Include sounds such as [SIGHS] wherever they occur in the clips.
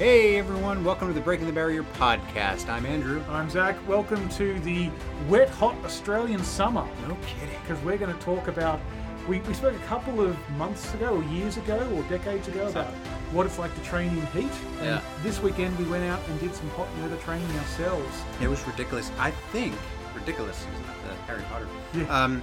Hey everyone, welcome to the Breaking the Barrier podcast. I'm Andrew. I'm Zach. Welcome to the wet, hot Australian summer. No kidding. Because we're going to talk about. We, we spoke a couple of months ago, or years ago, or decades ago about what it's like to train in heat. And Yeah. this weekend we went out and did some hot weather training ourselves. It was ridiculous. I think ridiculous is not the Harry Potter. Yeah. Um,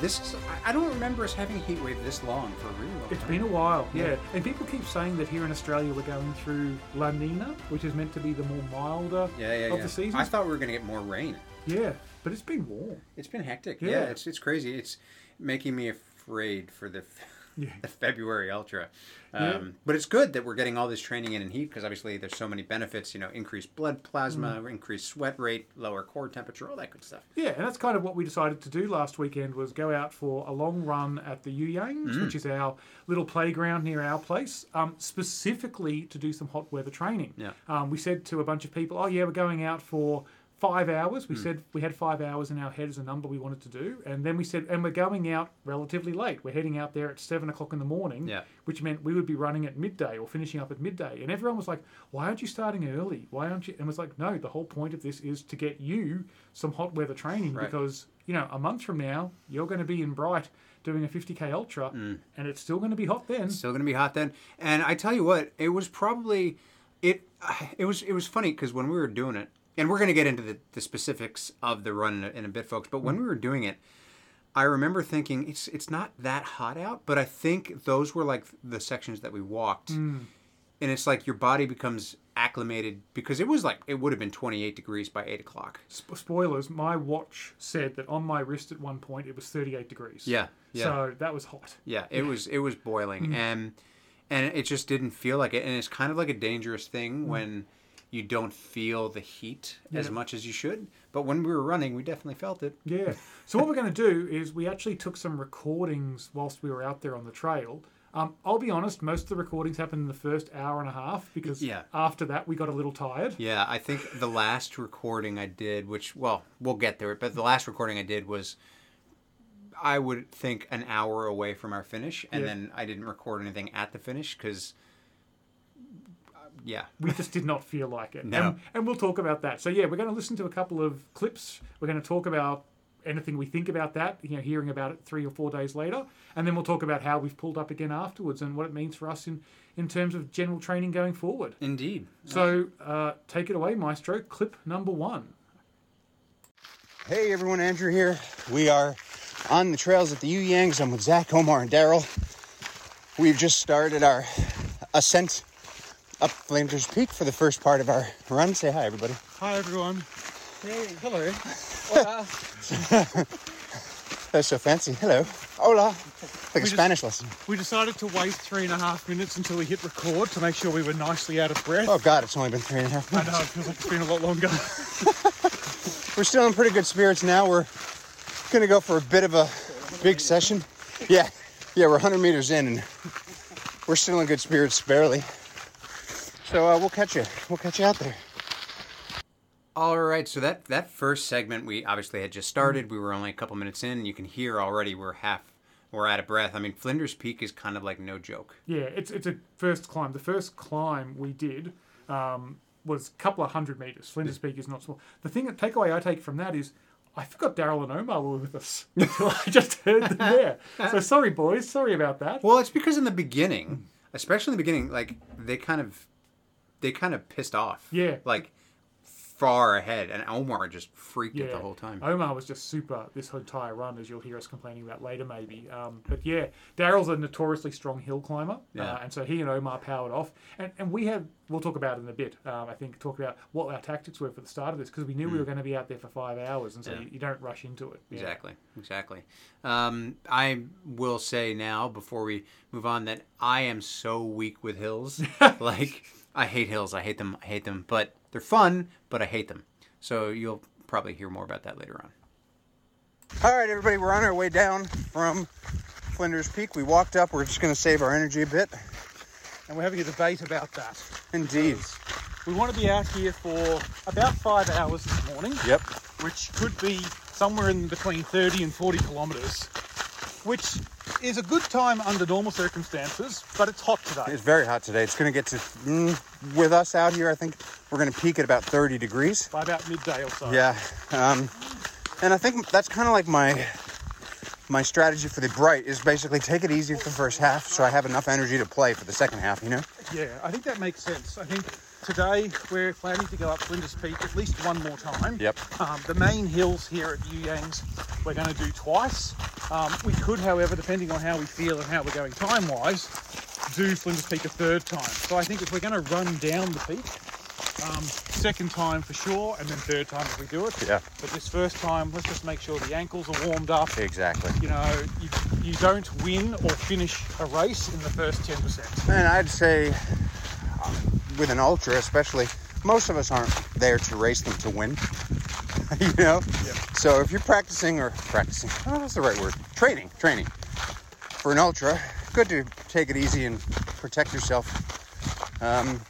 this is. I- don't remember us having a heat wave this long for a really long It's time. been a while, yeah. Yeah. And people keep saying that here in Australia we're going through La Nina, which is meant to be the more milder yeah, yeah, of yeah. the season. I thought we were gonna get more rain. yeah, but it's been warm. It's been hectic. Yeah. Yeah, it's it's crazy. It's making me afraid for the. Yeah. [LAUGHS] the February Ultra. Um, Yeah. But it's good that we're getting all this training in in heat because obviously there's so many benefits, you know, increased blood plasma, Mm. increased sweat rate, lower core temperature, all that good stuff. Yeah, and that's kind of what we decided to do last weekend was go out for a long run at the You Yangs, which is our little playground near our place, um, specifically to do some hot weather training. Yeah. Um, we said to a bunch of people, "Oh yeah, we're going out for." Five hours. We said we had five hours in our head as a number we wanted to do, and then we said, and we're going out relatively late. We're heading out there at seven o'clock in the morning, Yeah. which meant we would be running at midday or finishing up at midday. And everyone was like, "Why aren't you starting early? Why aren't you?" And it was like, "No, the whole point of this is to get you some hot weather training Right. because you know a month from now you're going to be in Bright doing a 50k ultra, Mm. and it's still going to be hot then." It's still going to be hot then. And I tell you what, it was probably it. [SIGHS] It was it was funny because when we were doing it, and we're going to get into the, the specifics of the run in a, in a bit, folks. But when mm-hmm. we were doing it, I remember thinking it's it's not that hot out, but I think those were like the sections that we walked, mm. and it's like your body becomes acclimated because it was like it would have been 28 degrees by 8 o'clock. Sp- spoilers: my watch said that on my wrist at one point it was 38 degrees. Yeah, yeah. So that was hot. Yeah, it was it was boiling, mm-hmm. and and it just didn't feel like it. And it's kind of like a dangerous thing mm. when you don't feel the heat as much as you should. But when we were running, we definitely felt it. Yeah. So what we're going to do is we actually took some recordings whilst we were out there on the trail. Um, I'll be honest, most of the recordings happened in the first hour and a half because Yeah. after that we got a little tired. Yeah, I think the last recording I did, which well, we'll get there, but the last recording I did was. I would think an hour away from our finish, and Yeah. then I didn't record anything at the finish because, yeah, We just did not feel like it. No. And, and we'll talk about that. So yeah, we're going to listen to a couple of clips. We're going to talk about anything we think about that, you know, hearing about it three or four days later. And then we'll talk about how we've pulled up again afterwards and what it means for us in, in terms of general training going forward. indeed. So uh, take it away, Maestro. Clip number one. Hey everyone, Andrew here. We are on the trails at the You Yangs. I'm with Zach, Omar, and Daryl. We've just started our ascent up Flinders Peak for the first part of our run. Say hi, everybody. Hi, everyone. Hey, hello. Hola. [LAUGHS] That's so fancy. Hello. Hola. Like a just- Spanish lesson. We decided to wait three and a half minutes until we hit record to make sure we were nicely out of breath. Oh God, it's only been three and a half minutes. I minutes. know, it feels like it's been a lot longer. [LAUGHS] We're still in pretty good spirits now. We're gonna go for a bit of a big session. Yeah, yeah, we're 100 meters in and we're still in good spirits, barely. So uh, we'll catch you. We'll catch you out there. All right, so that that first segment we obviously had just started. We were only a couple minutes in. You can hear already we're half we're out of breath. I mean, Flinders Peak is kind of like no joke. Yeah, it's it's a first climb. The first climb we did um, was a couple of hundred meters. Flinders Peak is not small. The thing that takeaway I take from that is I forgot Daryl and Omar were with us [LAUGHS] until I just heard them there. So sorry, boys. Sorry about that. Well, it's because in the beginning, especially in the beginning, like they kind of they kind of pissed off. Yeah. Like far ahead, and Omar just freaked Yeah, it the whole time. Omar was just super this entire run, as you'll hear us complaining about later, maybe. Um, but yeah, Daryl's a notoriously strong hill climber, Yeah. uh, and so he and Omar powered off. And and we have we'll talk about it in a bit. Um, I think talk about what our tactics were for the start of this because we knew we were going to be out there for five hours, and so. Yeah. you, you don't rush into it. Exactly, exactly. Um, I will say now before we move on that I am so weak with hills. [LAUGHS] like I hate hills. I hate them. I hate them. But they're fun. But I hate them. So you'll probably hear more about that later on. All right, everybody, we're on our way down from Flinders Peak. We walked up. We're just going to save our energy a bit. And we're having a debate about that. Indeed. We want to be out here for about five hours this morning. Yep. which could be somewhere in between 30 and 40 kilometres, which is a good time under normal circumstances, but it's hot today. It's very hot today. It's going to get to, mm, with us out here, I think we're going to peak at about 30 degrees. By about midday or so. Yeah. Um, and I think that's kind of like my my strategy for the bright is basically take it easy for the first half so I have enough energy to play for the second half, you know? Yeah, I think that makes sense. I think today we're planning to go up Flinders Peak at least one more time. Yep. Um, the main hills here at You Yangs we're going to do twice. Um, we could, however, depending on how we feel and how we're going time wise, do Flinders Peak a third time. So I think if we're going to run down the peak, um, second time for sure, and then third time if we do it. Yeah. But this first time, let's just make sure the ankles are warmed up. Exactly. You know, you, you don't win or finish a race in the first 10%. And I'd say with an ultra, especially, most of us aren't there to race them to win. [LAUGHS] you know? Yeah. So if you're practicing or practicing, oh, that's the right word. Training, training for an ultra, good to take it easy and protect yourself. Um,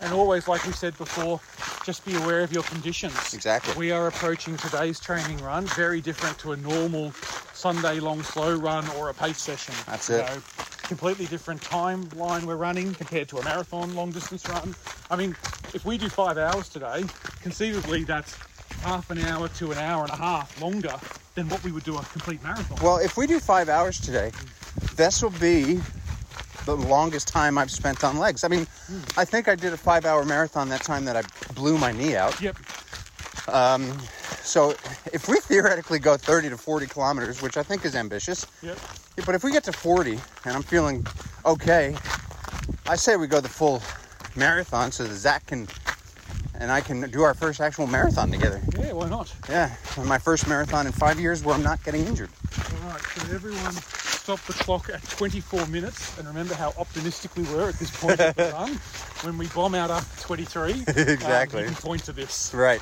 And always, like we said before, just be aware of your conditions. Exactly. We are approaching today's training run very different to a normal Sunday long slow run or a pace session. That's it. know, completely different timeline we're running compared to a marathon long distance run. I mean, if we do five hours today, conceivably that's half an hour to an hour and a half longer than what we would do a complete marathon. well, if we do five hours today, this will be the longest time I've spent on legs. I mean, hmm. I think I did a five hour marathon that time that I blew my knee out. Yep. Um, So [LAUGHS] if we theoretically go 30 to 40 kilometers, which I think is ambitious, Yep. But if we get to 40 and I'm feeling okay, I say we go the full marathon so that Zach can and I can do our first actual marathon together. Yeah, why not? Yeah, my first marathon in five years where I'm not getting injured. All right, so everyone stop the clock at 24 minutes and remember how optimistic we were at this point of the [LAUGHS] run. When we bomb out after 23, [LAUGHS] um, Exactly. you can point to this. Right.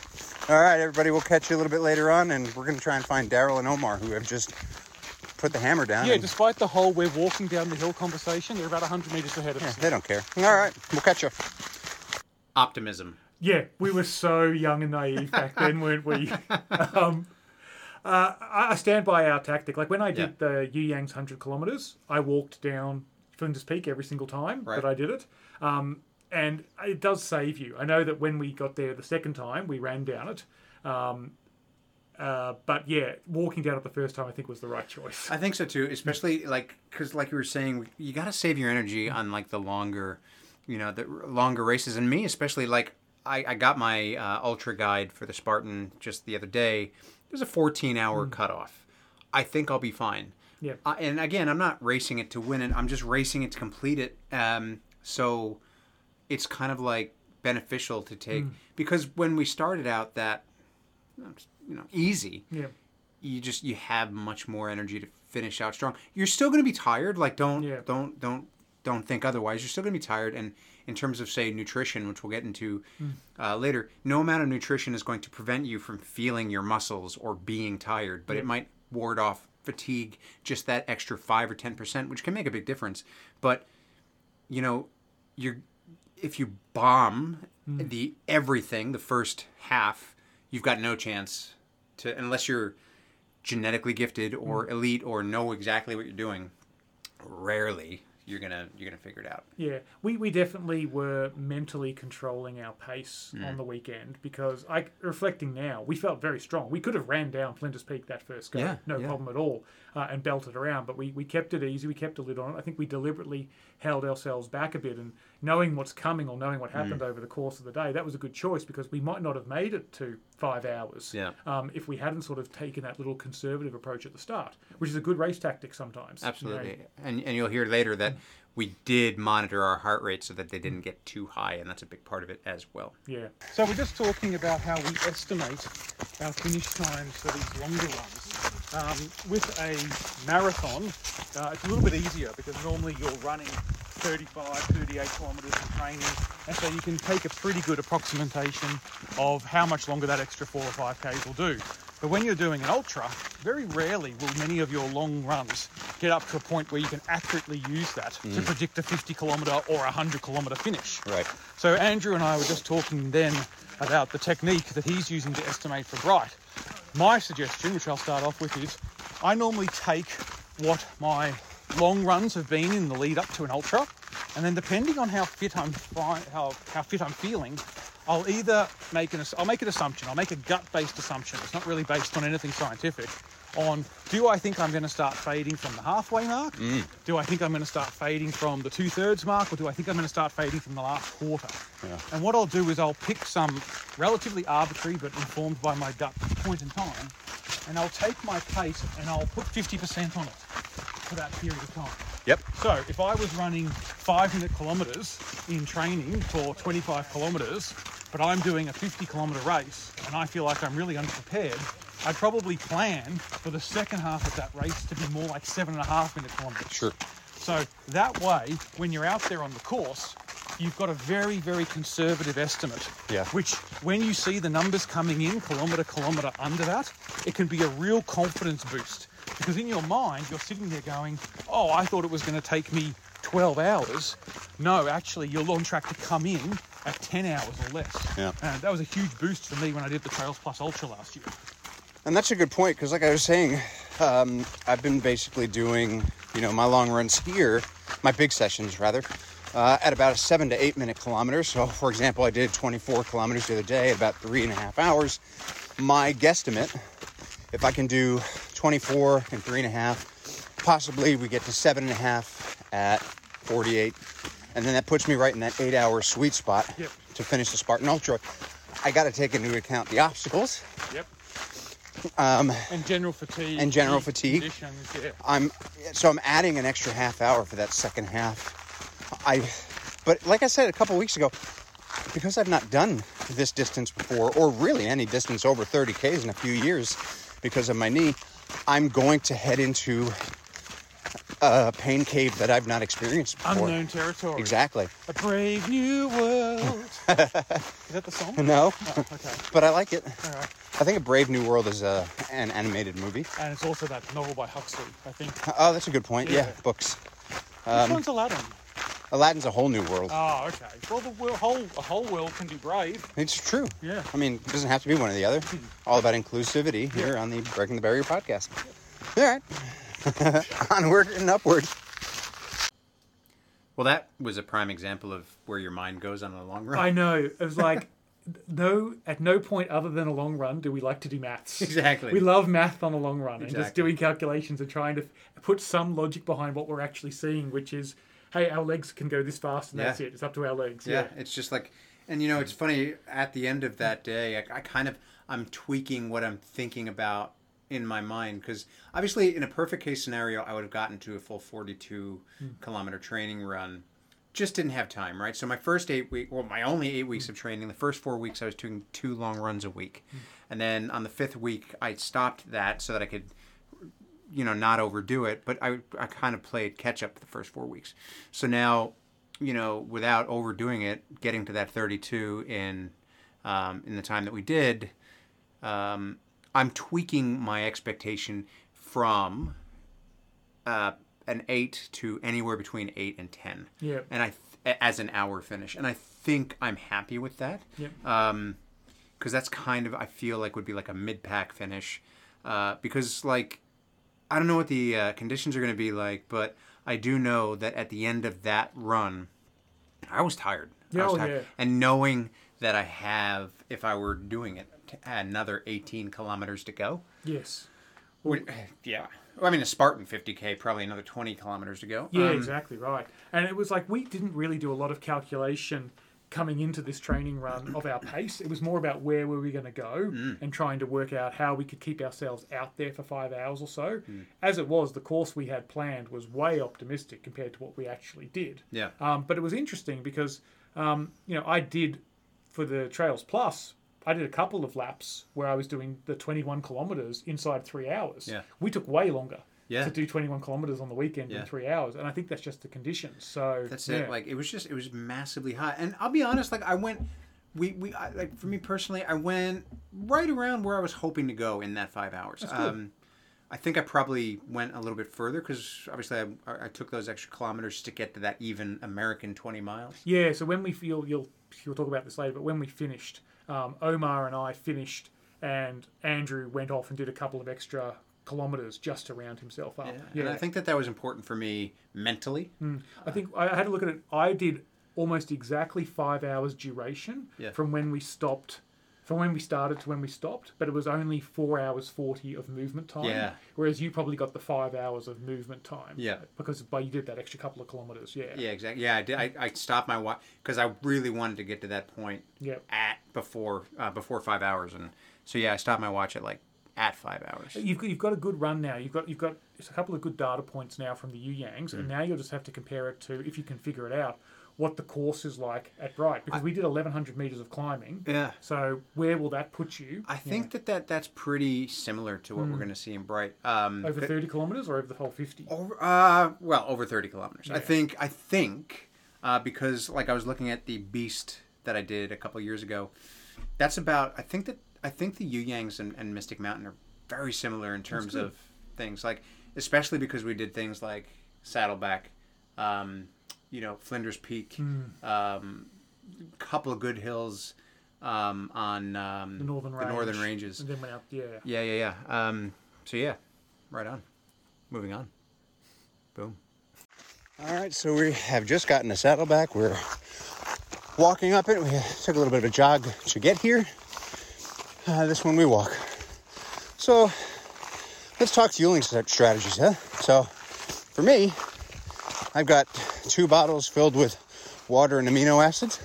All right, everybody, we'll catch you a little bit later on, and we're going to try and find Daryl and Omar who have just put the hammer down. Yeah, and- despite the whole we're walking down the hill conversation, they're about 100 metres ahead of yeah, us. they don't care. All right, we'll catch you. Optimism. Yeah, we were so young and naive back then, weren't we? [LAUGHS] um, uh, I stand by our tactic. Like when I did the You Yang's 100 kilometres, I walked down Flinders Peak every single time Right. that I did it. Um, and it does save you. I know that when we got there the second time, we ran down it. Um, uh, but yeah, walking down it the first time, I think was the right choice. I think so too, especially like because like you were saying, you got to save your energy on like the longer, you know, the longer races. And me especially, like I, I got my uh, ultra guide for the Spartan just the other day. There's a 14 hour cutoff. I think I'll be fine. Yeah. Uh, and again, I'm not racing it to win it. I'm just racing it to complete it. Um, so it's kind of like beneficial to take because when we started out that, you know, easy Yeah. you just you have much more energy to finish out strong. You're still going to be tired. Like don't Yeah. don't don't don't think otherwise. You're still going to be tired. And in terms of say nutrition, which we'll get into hmm. uh, later, no amount of nutrition is going to prevent you from feeling your muscles or being tired. But it might ward off fatigue just that extra five or ten percent, which can make a big difference. But you know, you're if you bomb hmm. the everything the first half, you've got no chance to unless you're genetically gifted or hmm. elite or know exactly what you're doing. Rarely you're gonna you're gonna figure it out. Yeah, we, we definitely were mentally controlling our pace Mm. on the weekend because I reflecting now, we felt very strong. We could have ran down Flinders Peak that first go, Yeah, no yeah. problem at all, uh, and belted around. But we, we kept it easy. We kept a lid on it. I think we deliberately held ourselves back a bit, and knowing what's coming or knowing Mm. what happened over the course of the day, that was a good choice because we might not have made it to five hours Yeah. um, if we hadn't sort of taken that little conservative approach at the start, which is a good race tactic sometimes. you know. Absolutely. And and you'll hear later that we did monitor our heart rate so that they didn't get too high, and that's a big part of it as well. Yeah. So we're just talking about how we estimate our finish times for these longer runs. Um, with a marathon, uh, it's a little bit easier because normally you're running 35, 38 kilometres in training, and so you can take a pretty good approximation of how much longer that extra four or five k's will do. But when you're doing an ultra, very rarely will many of your long runs get up to a point where you can accurately use that to mm. predict a 50 kilometre or a 100 kilometre finish. Right. So Andrew and I were just talking then about the technique that he's using to estimate for Bright. My suggestion, which I'll start off with, is I normally take what my long runs have been in the lead up to an ultra, and then depending on how fit I'm fi- how how fit I'm feeling, I'll either make an I'll make an assumption. I'll make a gut-based assumption. It's not really based on anything scientific. On do I think I'm going to start fading from the halfway mark? Mm. Do I think I'm going to start fading from the two thirds mark, or do I think I'm going to start fading from the last quarter? Yeah. And what I'll do is I'll pick some relatively arbitrary but informed by my gut point in time, and I'll take my pace and I'll put 50% on it for that period of time. Yep. So if I was running five minute kilometres in training for 25 kilometres, but I'm doing a 50 kilometre race and I feel like I'm really underprepared, I'd probably plan for the second half of that race to be more like seven and a half minute kilometres. Sure. So that way, when you're out there on the course, you've got a very, very conservative estimate. Yeah. Which, when you see the numbers coming in kilometre, kilometre under that, it can be a real confidence boost. Because in your mind, you're sitting there going, oh, I thought it was going to take me 12 hours. No, actually, you're on track to come in at 10 hours or less. Yeah. And that was a huge boost for me when I did the Trails Plus Ultra last year. And that's a good point because, like I was saying, um, I've been basically doing, you know, my long runs here, my big sessions rather, uh, at about a seven to eight minute kilometer. So, for example, I did 24 kilometers the other day at about three and a half hours. My guesstimate, if I can do 24 and three and a half, possibly we get to seven and a half at 48. And then that puts me right in that eight hour sweet spot Yep. to finish the Spartan Ultra. I got to take into account the obstacles. Yep. Um, And general fatigue. And general fatigue. Yeah. I'm so I'm adding an extra half hour for that second half. I, but like I said a couple weeks ago, because I've not done this distance before, or really any distance over 30 k's in a few years, because of my knee, I'm going to head into a pain cave that I've not experienced before. Unknown territory. Exactly. A brave new world. [LAUGHS] Is that the song? No, Oh, okay. but I like it. All right. I think A Brave New World is a, an animated movie. And it's also that novel by Huxley, I think. Oh, that's a good point. Yeah, Yeah. books. Which um, one's Aladdin? Aladdin's a whole new world. Oh, okay. Well, the wo- whole the whole world can be brave. It's true. Yeah. I mean, it doesn't have to be one or the other. Hmm. All about inclusivity here on the Breaking the Barrier podcast. All right. [LAUGHS] Onward and upward. Well, that was a prime example of where your mind goes on a long run. I know. It was like, [LAUGHS] no, at no point other than a long run do we like to do maths. Exactly. We love math on a long run and just doing calculations and trying to put some logic behind what we're actually seeing, which is, hey, our legs can go this fast and that's it. It's up to our legs. yeah, it's just like, and you know, it's funny. At the end of that day, I, I kind of I'm tweaking what I'm thinking about in my mind because obviously, in a perfect case scenario, I would have gotten to a full 42 kilometer training run. Just didn't have time, right? So my first eight week, well, my only eight weeks of training, the first four weeks I was doing two long runs a week, and then on the fifth week I stopped that so that I could you know not overdo it but i i kind of played catch up the first four weeks. So now you know without overdoing it getting to that 32 in um, in the time that we did um, i'm tweaking my expectation from uh, an 8 to anywhere between 8 and 10 Yeah. and i th- as an hour finish and i think i'm happy with that Yep. um because that's kind of i feel like would be like a mid-pack finish uh, because like i don't know what the uh, conditions are going to be like but i do know that at the end of that run i was tired I was Oh, tired. yeah. and knowing that i have if i were doing it another 18 kilometers to go Yes. would- yeah Well, i mean a spartan 50k probably another 20 kilometers to go Yeah, Um, exactly right. And it was like we didn't really do a lot of calculation coming into this training run of our pace. It was more about where were we going to go and trying to work out how we could keep ourselves out there for five hours or so. As it was, the course we had planned was way optimistic compared to what we actually did. yeah Um, but it was interesting because, um, you know, I did for the Trails Plus, I did a couple of laps where I was doing the 21 kilometers inside three hours. Yeah. We took way longer Yeah. to do 21 kilometers on the weekend Yeah. in three hours. And I think that's just the conditions. So That's yeah. it. Like it was just it was massively hot. And I'll be honest, like I went we we I, like for me personally, I went right around where I was hoping to go in that 5 hours. Um I think I probably went a little bit further because obviously I, I took those extra kilometers to get to that even American 20 miles. Yeah, so when we feel you'll you'll talk about this later, but when we finished, um, Omar and I finished, and Andrew went off and did a couple of extra kilometers just to round himself up. And I think that that was important for me mentally. I think I had to look at it. I did almost exactly five hours duration Yeah. from when we stopped, from when we started to when we stopped, but it was only four hours forty of movement time. Yeah. Whereas you probably got the five hours of movement time. Yeah. Because by you did that extra couple of kilometers. Yeah. Yeah, exactly. Yeah, I did. I, I stopped my watch because I really wanted to get to that point Yeah. at before uh, before five hours, and so yeah, I stopped my watch at like at five hours. You've got, you've got a good run now. You've got you've got a couple of good data points now from the You Yangs, Mm. and now you'll just have to compare it to if you can figure it out what the course is like at Bright because we did 1100 meters of climbing. Yeah. So where will that put you? I think that, that that's pretty similar to what we're going to see in Bright. Um, over 30 kilometers or over the whole 50. Over, uh, well, over 30 kilometers. I think, I think, uh, because like I was looking at the Beast that I did a couple years ago, that's about, I think that, I think the You Yangs and, and Mystic Mountain are very similar in terms of things like, especially because we did things like Saddleback, um, you know, Flinders Peak, Hmm. um, couple of good hills, um, on, um, The northern the range. northern ranges. And then went out, yeah. Yeah, yeah, yeah. Um, so yeah, right on. Moving on. Boom. All right, so we have just gotten a saddleback. We're walking up it. We took a little bit of a jog to get here. Uh, this one we walk. So let's talk fueling strategies, huh? So for me, I've got two bottles filled with water and amino acids.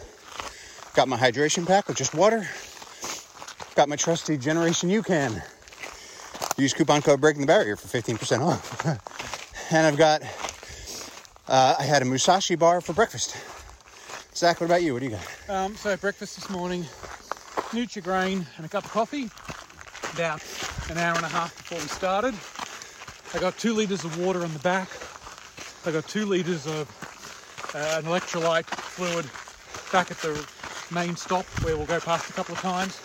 Got my hydration pack with just water. Got my trusty Generation UCAN. Use coupon code Breaking the Barrier for 15% off. [LAUGHS] and I've got uh, I had a Musashi bar for breakfast. Zach, what about you? What do you got? Um, so breakfast this morning, Nutri-Grain and a cup of coffee. About an hour and a half before we started. I got two litres of water on the back. I got two litres of uh, an electrolyte fluid back at the main stop where we'll go past a couple of times.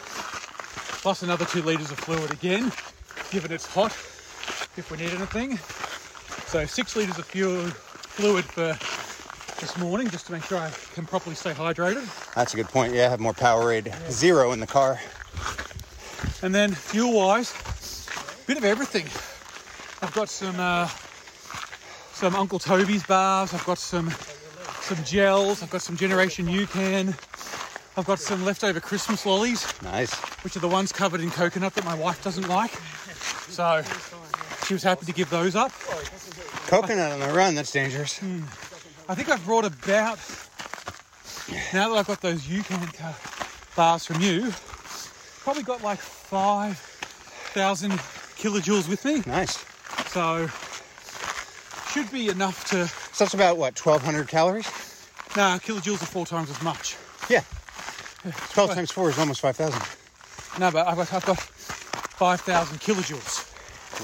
Plus another two litres of fluid again, given it's hot if we need anything. So six litres of fuel, fluid for this morning just to make sure I can properly stay hydrated. That's a good point. Yeah, I have more Powerade Zero in the car. And then fuel wise, bit of everything. I've got some uh, some Uncle Toby's bars. I've got some some gels. I've got some Generation UCAN. I've got some leftover Christmas lollies, Nice. which are the ones covered in coconut that my wife doesn't like. So she was happy to give those up. Coconut on the run, that's dangerous. Hmm. I think I've brought about now that I've got those UCAN ca- bars from you, probably got like five thousand kilojoules with me. Nice. So should be enough to So that's about what, 1,200 calories? nah kilojoules are four times as much. Yeah. 12 times 4 is almost 5,000. No, but I've got I've got five thousand kilojoules.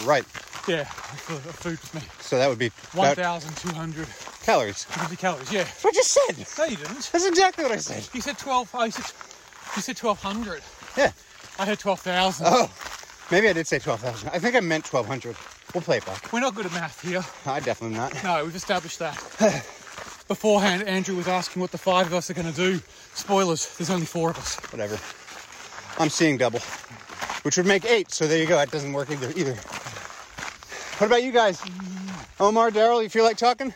Right. Yeah, of food with me. So that would be thousand two hundred calories. fifty calories. Yeah. That's what I just said. No, you didn't. That's exactly what I said. You said twelve. Oh, you said you said twelve hundred. Yeah. I heard twelve thousand. Oh, maybe I did say 12,000. I think I meant 1,200. We'll play it back. We're not good at math here. I definitely not. No, we've established that. [SIGHS] Beforehand, Andrew was asking what the five of us are going to do. Spoilers, there's only four of us. Whatever. I'm seeing double, which would make eight. So there you go. That doesn't work either. either. What about you guys? Omar, Daryl, you feel like talking?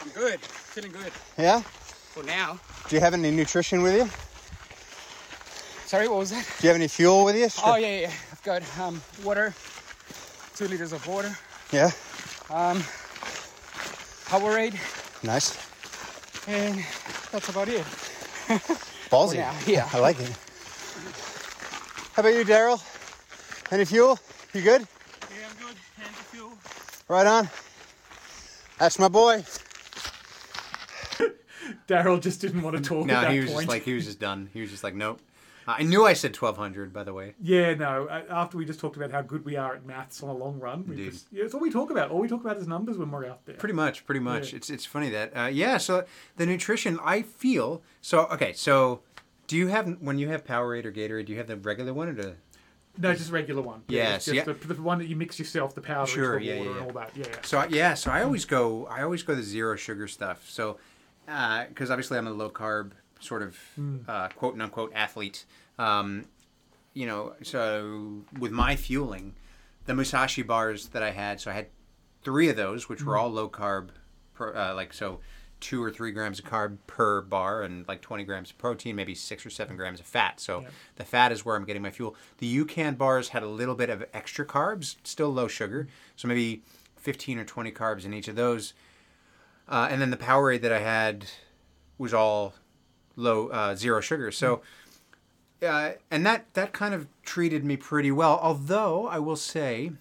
I'm good. Feeling good Yeah? for now. Do you have any nutrition with you? Sorry, what was that? Do you have any fuel with you? Oh yeah, yeah. I've got um, water, two liters of water, Yeah. um, Powerade, Nice. and that's about it. [LAUGHS] Ballsy. Yeah, yeah. [LAUGHS] I like it. How about you, Daryl? Any fuel? You good? Yeah, I'm good. Hands of fuel. Right on. That's my boy. [LAUGHS] Daryl just didn't want to talk No, at that he was point. just like he was just done. He was just like, nope. I knew I said twelve hundred. By the way, Yeah, no. uh, After we just talked about how good we are at maths on a long run, we Indeed. just, yeah, it's all we talk about. All we talk about is numbers when we're out there. pretty much, pretty much. Yeah. It's it's funny that uh, yeah. So the nutrition, I feel so. Okay, so do you have when you have Powerade or Gatorade? Do you have the regular one or the? No, just regular one. Yes, just yeah. The, the one that you mix yourself, the powder, Sure, the yeah, water, yeah, and all that. Yeah, yeah. So I- yeah, so I always go. I always go the zero sugar stuff. So because obviously I'm a low carb sort of uh, quote unquote athlete. Um, you know, so with my fueling, the Musashi bars that I had. So I had three of those, which Mm. were all low carb, pro, uh, like so two or three grams of carb per bar and like 20 grams of protein, maybe six or seven grams of fat. So Yeah. the fat is where I'm getting my fuel. The UCAN bars had a little bit of extra carbs, still low sugar. So maybe 15 or 20 carbs in each of those. Uh, and then the Powerade that I had was all low, uh, zero sugar. So, uh, and that, that kind of treated me pretty well. Although I will say,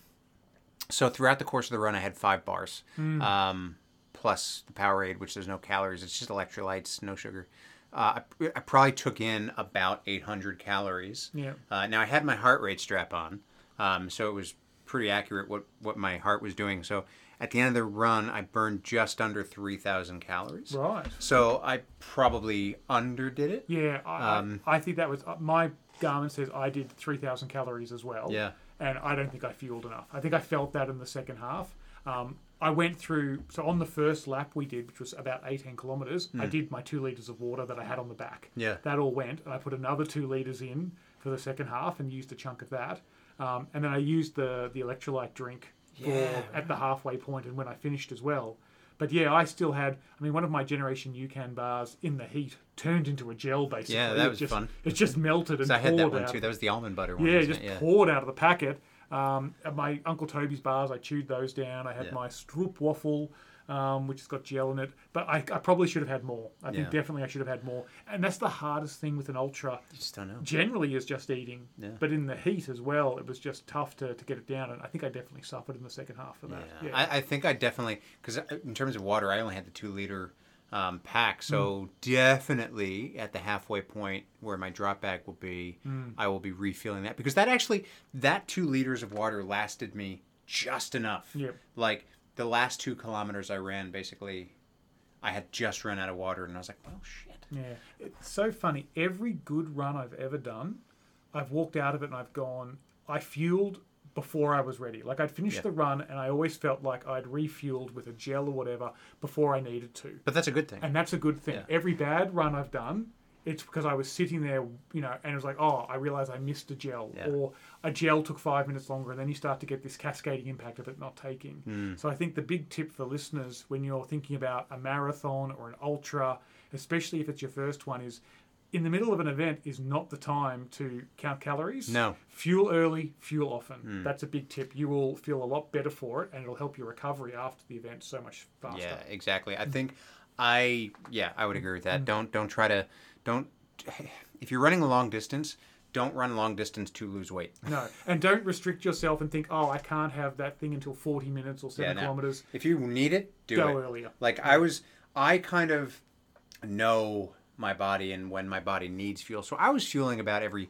so throughout the course of the run, I had five bars, um, plus the Powerade, which there's no calories. It's just electrolytes, no sugar. Uh, I, I probably took in about 800 calories. Yeah. Uh, now I had my heart rate strap on, um, so it was pretty accurate what what my heart was doing. So at the end of the run, I burned just under 3,000 calories. Right. So I probably underdid it. Yeah, I, Um, I, I think that was uh, my Garmin says I did three thousand calories as well. Yeah. and I don't think I fueled enough. I think I felt that in the second half. Um, I went through so on the first lap we did, which was about eighteen kilometers. I did my two liters of water that I had on the back. Yeah. that all went, and I put another two liters in for the second half and used a chunk of that. Um, and then I used the the electrolyte drink Yeah, at the halfway point and when I finished as well. But yeah, I still had. I mean, one of my generation UCAN bars in the heat turned into a gel. Basically, Yeah, that It was just, fun. It just melted and So I had that one out. too. That was the almond butter one. Yeah, wasn't just it? yeah. poured out of the packet. Um, and my Uncle Toby's bars, I chewed those down. I had Yeah. my Stroop waffle, um, which has got gel in it. But I, I probably should have had more. I think Yeah. definitely I should have had more. And that's the hardest thing with an ultra. You just don't know. Generally, is just eating. Yeah. But in the heat as well, it was just tough to, to get it down. And I think I definitely suffered in the second half of Yeah, that. Yeah. I, I think I definitely because in terms of water, I only had the two liter um, pack, so Hmm. definitely at the halfway point where my drop bag will be, Hmm. I will be refilling that because that actually that two liters of water lasted me just enough. Yep. Like the last two kilometers I ran, basically, I had just run out of water, and I was like, "Well, shit." Yeah, it's so funny. Every good run I've ever done, I've walked out of it and I've gone. I fueled before I was ready. Like I'd finished Yeah. the run and I always felt like I'd refueled with a gel or whatever before I needed to, But that's a good thing. and that's a good thing. Yeah. Every bad run I've done, it's because I was sitting there, you know, and it was like, oh, I realized I missed a gel, Yeah. or a gel took five minutes longer, and then you start to get this cascading impact of it not taking. Hmm. So I think the big tip for listeners when you're thinking about a marathon or an ultra, especially if it's your first one, is in the middle of an event is not the time to count calories. No. Fuel early, fuel often. Hmm. That's a big tip. You will feel a lot better for it, and it'll help your recovery after the event so much faster. Yeah, exactly. I think I yeah, I would agree with that. Don't don't try to don't [SIGHS] if you're running a long distance, don't run long distance to lose weight. No, and don't restrict yourself and think, oh, I can't have that thing until 40 minutes or Yeah, seven no. kilometers. If you need it, do Go it. earlier. Like I was I kind of know my body and when my body needs fuel. So I was fueling about every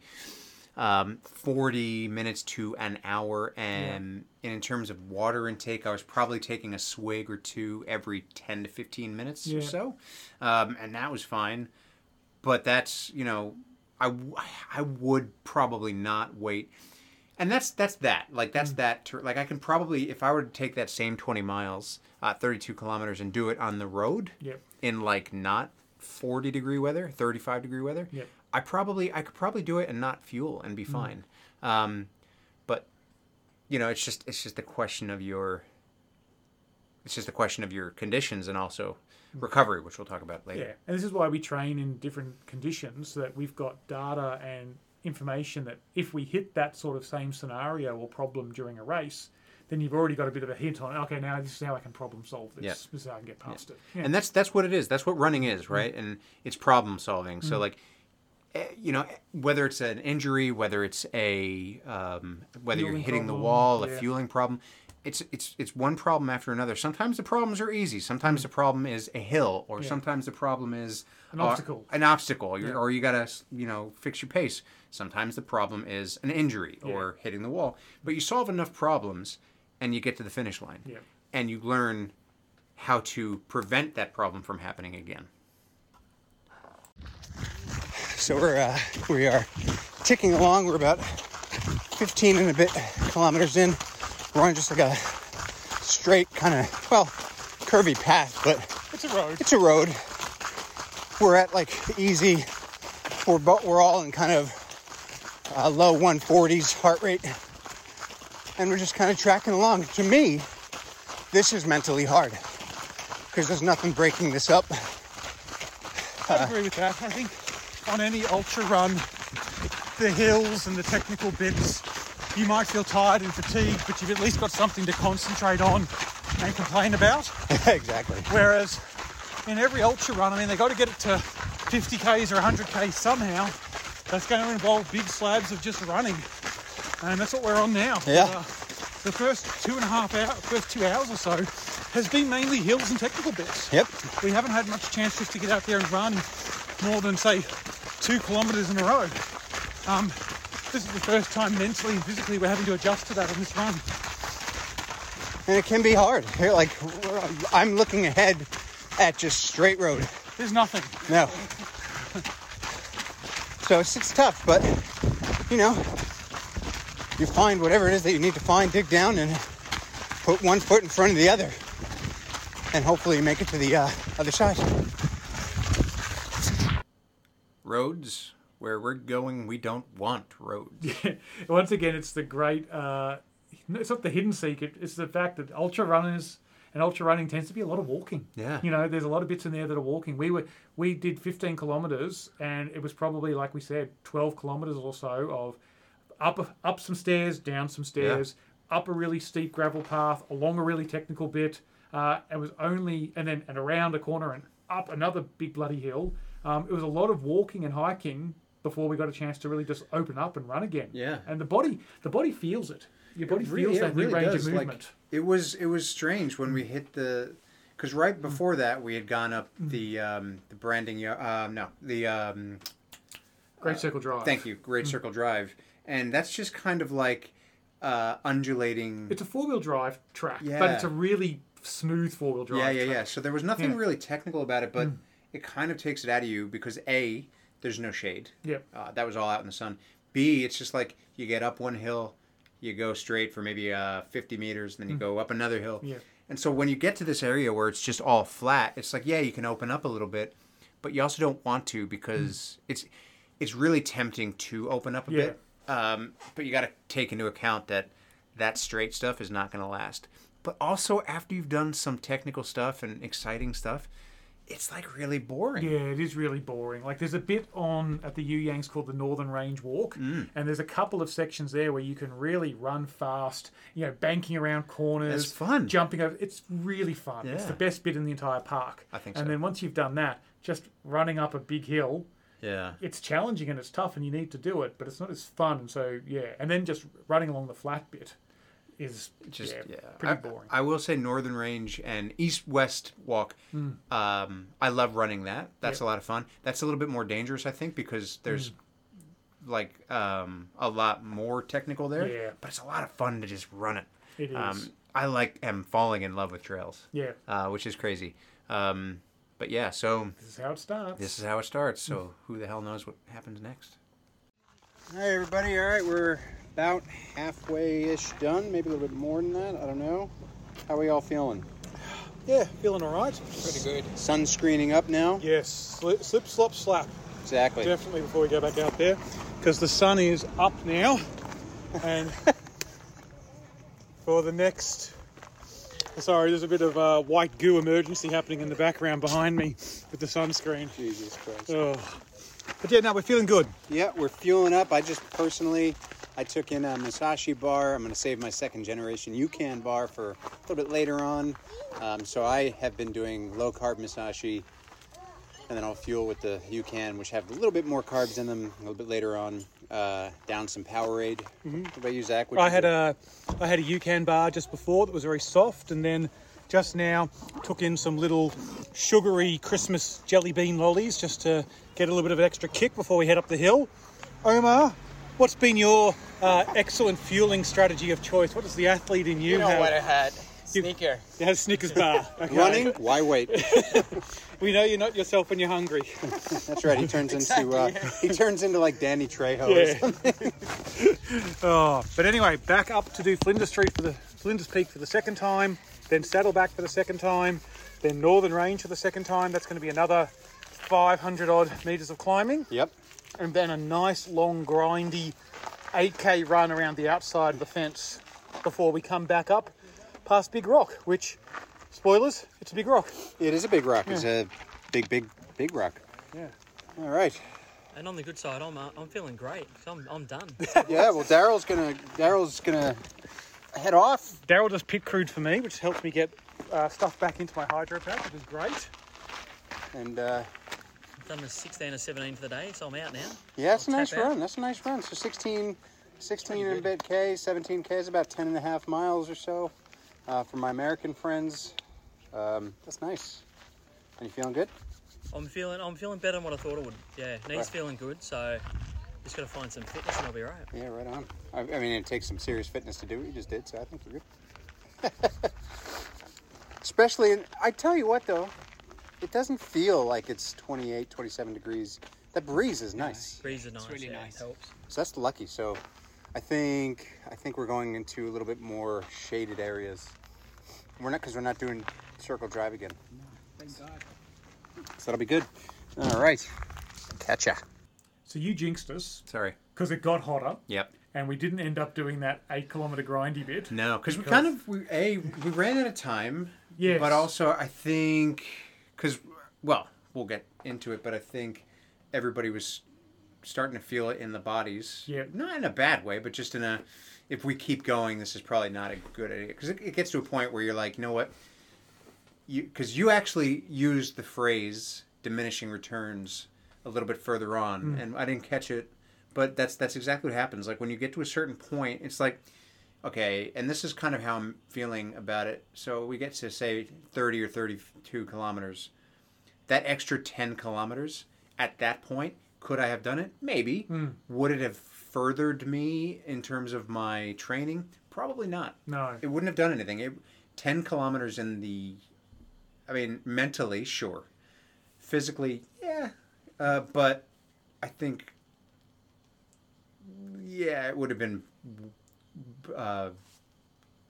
um, 40 minutes to an hour and, and in terms of water intake i was probably taking a swig or two every 10 to 15 minutes Yeah. or so um, and that was fine but that's you know I, w- I would probably not wait. And that's that's that. Like that's that ter- like i can probably if i were to take that same 20 miles uh, 32 kilometers and do it on the road Yep. in like not 40 degree weather 35 degree weather Yep. i probably i could probably do it and not fuel and be fine. Um, but you know it's just it's just a question of your it's just a question of your conditions and also recovery which we'll talk about later Yeah, and this is why we train in different conditions so that we've got data and information that if we hit that sort of same scenario or problem during a race, then you've already got a bit of a hint on, okay, now this is how I can problem solve this. Yeah. This is how I can get past it. Yeah. and that's that's what it is that's what running is right and it's problem solving Mm. so like eh, you know whether it's an injury whether it's a um, whether you're Fueling hitting the problem, wall a fueling problem it's it's it's one problem after another sometimes the problems are easy sometimes the problem is a hill or Mm. Yeah. sometimes the problem is An uh, obstacle. an obstacle Yeah. or you gotta you know fix your pace sometimes the problem is an injury Yeah. or hitting the wall but you solve enough problems and you get to the finish line Yeah. and you learn how to prevent that problem from happening again. So we're uh, we are ticking along. We're about 15 and a bit kilometers in. We're on just like a straight kind of well curvy path, but it's a road. it's a road. We're at like easy. We're bo- we're all in kind of uh, low 140s heart rate, and we're just kind of tracking along. To me, this is mentally hard because there's nothing breaking this up. I agree with that. I think on any ultra run, the hills and the technical bits, you might feel tired and fatigued, but you've at least got something to concentrate on and complain about. [LAUGHS] exactly. Whereas in every ultra run, I mean, they've got to get it to 50 k's or 100 k's somehow. That's going to involve big slabs of just running, and that's what we're on now. Yeah. Uh, the first two and a half hours, first two hours or so, has been mainly hills and technical bits. Yep. We haven't had much chance just to get out there and run more than say two kilometres in a row. Um, this is the first time mentally and physically we're having to adjust to that on this run. And it can be hard. Here, Like I'm looking ahead at just straight road. There's nothing. No. So it's, it's tough, but you know, you find whatever it is that you need to find, dig down, and put one foot in front of the other, and hopefully you make it to the uh, other side. Roads where we're going, we don't want roads. [LAUGHS] Once again, it's the great. Uh, it's not the hidden secret. It's the fact that ultra runners and ultra running tends to be a lot of walking. Yeah. You know, there's a lot of bits in there that are walking. We were we did 15 kilometers, and it was probably like we said, 12 kilometers or so of up up some stairs, down some stairs, up a really steep gravel path, along a really technical bit. Uh, it was only and then and around a corner and up another big bloody hill. Um, it was a lot of walking and hiking before we got a chance to really just open up and run again. Yeah. And the body, the body feels it. Your body It really- feels that really range does. of Like, movement. it was it was strange when we hit the because right Mm. before that we had gone up the um, the branding uh, no the um, Great Circle Drive. thank you Great Circle Drive and that's just kind of like uh, undulating. It's a four wheel drive track, but it's a really smooth four wheel drive. yeah, yeah, track. yeah. So there was nothing Yeah. really technical about it, but Mm. it kind of takes it out of you because a there's no shade. Yep. Uh, that was all out in the sun. B, it's just like you get up one hill, you go straight for maybe uh, 50 meters, then you go up another hill. Mm. Yeah. And so when you get to this area where it's just all flat, it's like, yeah, you can open up a little bit, but you also don't want to because it's it's really tempting to open up a Mm. Yeah. bit. Um, but you got to take into account that that straight stuff is not going to last. But also after you've done some technical stuff and exciting stuff, it's like really boring. Yeah, it is really boring. Like there's a bit on at the You Yangs called the Northern Range Walk, Mm. and there's a couple of sections there where you can really run fast. You know, banking around corners, That's fun. jumping over. It's really fun. It's the best bit in the entire park. I think And so. then once you've done that, just running up a big hill, Yeah. it's challenging and it's tough, and you need to do it, but it's not as fun. And so yeah, and then just running along the flat bit is just yeah, yeah, pretty I, boring. I will say Northern Range and East West Walk. Um, I love running that. That's Hmm. Yeah. a lot of fun. That's a little bit more dangerous, I think, because there's like um, a lot more technical there. Yeah. but it's a lot of fun to just run it. It is. Um, I like am falling in love with trails, yeah, uh, which is crazy. Um, but yeah, so this is how it starts. this is how it starts. So who the hell knows what happens next? Hey everybody, all right, we're about halfway-ish done, maybe a little bit more than that. I don't know. How are we all feeling? Yeah, feeling all right. Pretty good. Sun screening up now. Yes, slip, slip slop, slap. Exactly. Definitely before we go back out there, because the sun is up now, and for the next. Sorry, there's a bit of uh, white goo emergency happening in the background behind me with the sunscreen. Jesus Christ. Oh. But yeah, now we're feeling good. Yeah, we're fueling up. I just personally, I took in a Musashi bar. I'm going to save my second generation UCAN bar for a little bit later on. Um, so I have been doing low carb Musashi, and then I'll fuel with the UCAN, which have a little bit more carbs in them. A little bit later on, uh, down some Powerade. What about you, Zach? I you had do? a I had a UCAN bar just before that was very soft, and then just now took in some little sugary Christmas jelly bean lollies just to get a little bit of an extra kick before we head up the hill. Omar, what's been your uh, excellent fueling strategy of choice? What does the athlete in you, You know have? what I had? Sneaker. [LAUGHS] You had a Snickers bar. [LAUGHS] Okay. running. Why wait? [LAUGHS] We know you're not yourself when you're hungry. That's right. He turns into uh, he turns into like Danny Trejo. or Yeah. something. oh, but anyway, back up to do Flinders Street for the Flinders Peak for the second time, then Saddleback for the second time, then Northern Range for the second time. That's going to be another 500 odd meters of climbing, Yep. And then a nice long grindy 8k run around the outside of the fence before we come back up past Big Rock, which, spoilers, it's a big rock. It is a big rock. It's a big, big, big rock. Yeah. All right. And on the good side, I'm uh, I'm feeling great. I'm I'm done. [LAUGHS] Yeah. Well, Daryl's gonna Daryl's gonna head off. Daryl just pit crewed for me, which helps me get uh, stuff back into my hydro pack, which is great. And uh, done a 16 or 17 for the day, so I'm out now. yeah, it's a I'll nice tap out. run. That's a nice run. So 16, 16 and a bit K, 17 K is about 10 and a half miles or so uh, for my American friends. Um, that's nice. And you feeling good? I'm feeling I'm feeling better than what I thought I would. Yeah, knees Right. feeling good, so just got to find some fitness and I'll be right. Yeah, right on. I, I mean, it takes some serious fitness to do what you just did, so I think you're good. [LAUGHS] Especially, in, I tell you what though, it doesn't feel like it's 28, 27 degrees. That breeze is nice. Breeze is nice. really yeah, nice. Helps. So that's lucky. So I think I think we're going into a little bit more shaded areas. We're not because we're not doing circle drive again. No, thank God. So that'll be good. All right. Catch ya. So you jinxed us Sorry. because it got hotter, Yep. and we didn't end up doing that eight kilometer grindy bit. No, because we kind of we a we ran out of time. Yes. But also, I think because well, we'll get into it, but I think everybody was starting to feel it in the bodies. Yeah. Not in a bad way, but just in a if we keep going, this is probably not a good idea because it, it gets to a point where you're like, you know what? You because you actually used the phrase diminishing returns a little bit further on, mm. and I didn't catch it. But that's that's exactly what happens. Like when you get to a certain point, it's like okay, and this is kind of how I'm feeling about it. So we get to say 30 or 32 kilometers. That extra 10 kilometers at that point, could I have done it? Maybe. Would it have furthered me in terms of my training? Probably not. No. It wouldn't have done anything. It, 10 kilometers in the, I mean, mentally, sure. Physically, yeah. Uh, but I think, yeah, it would have been uh,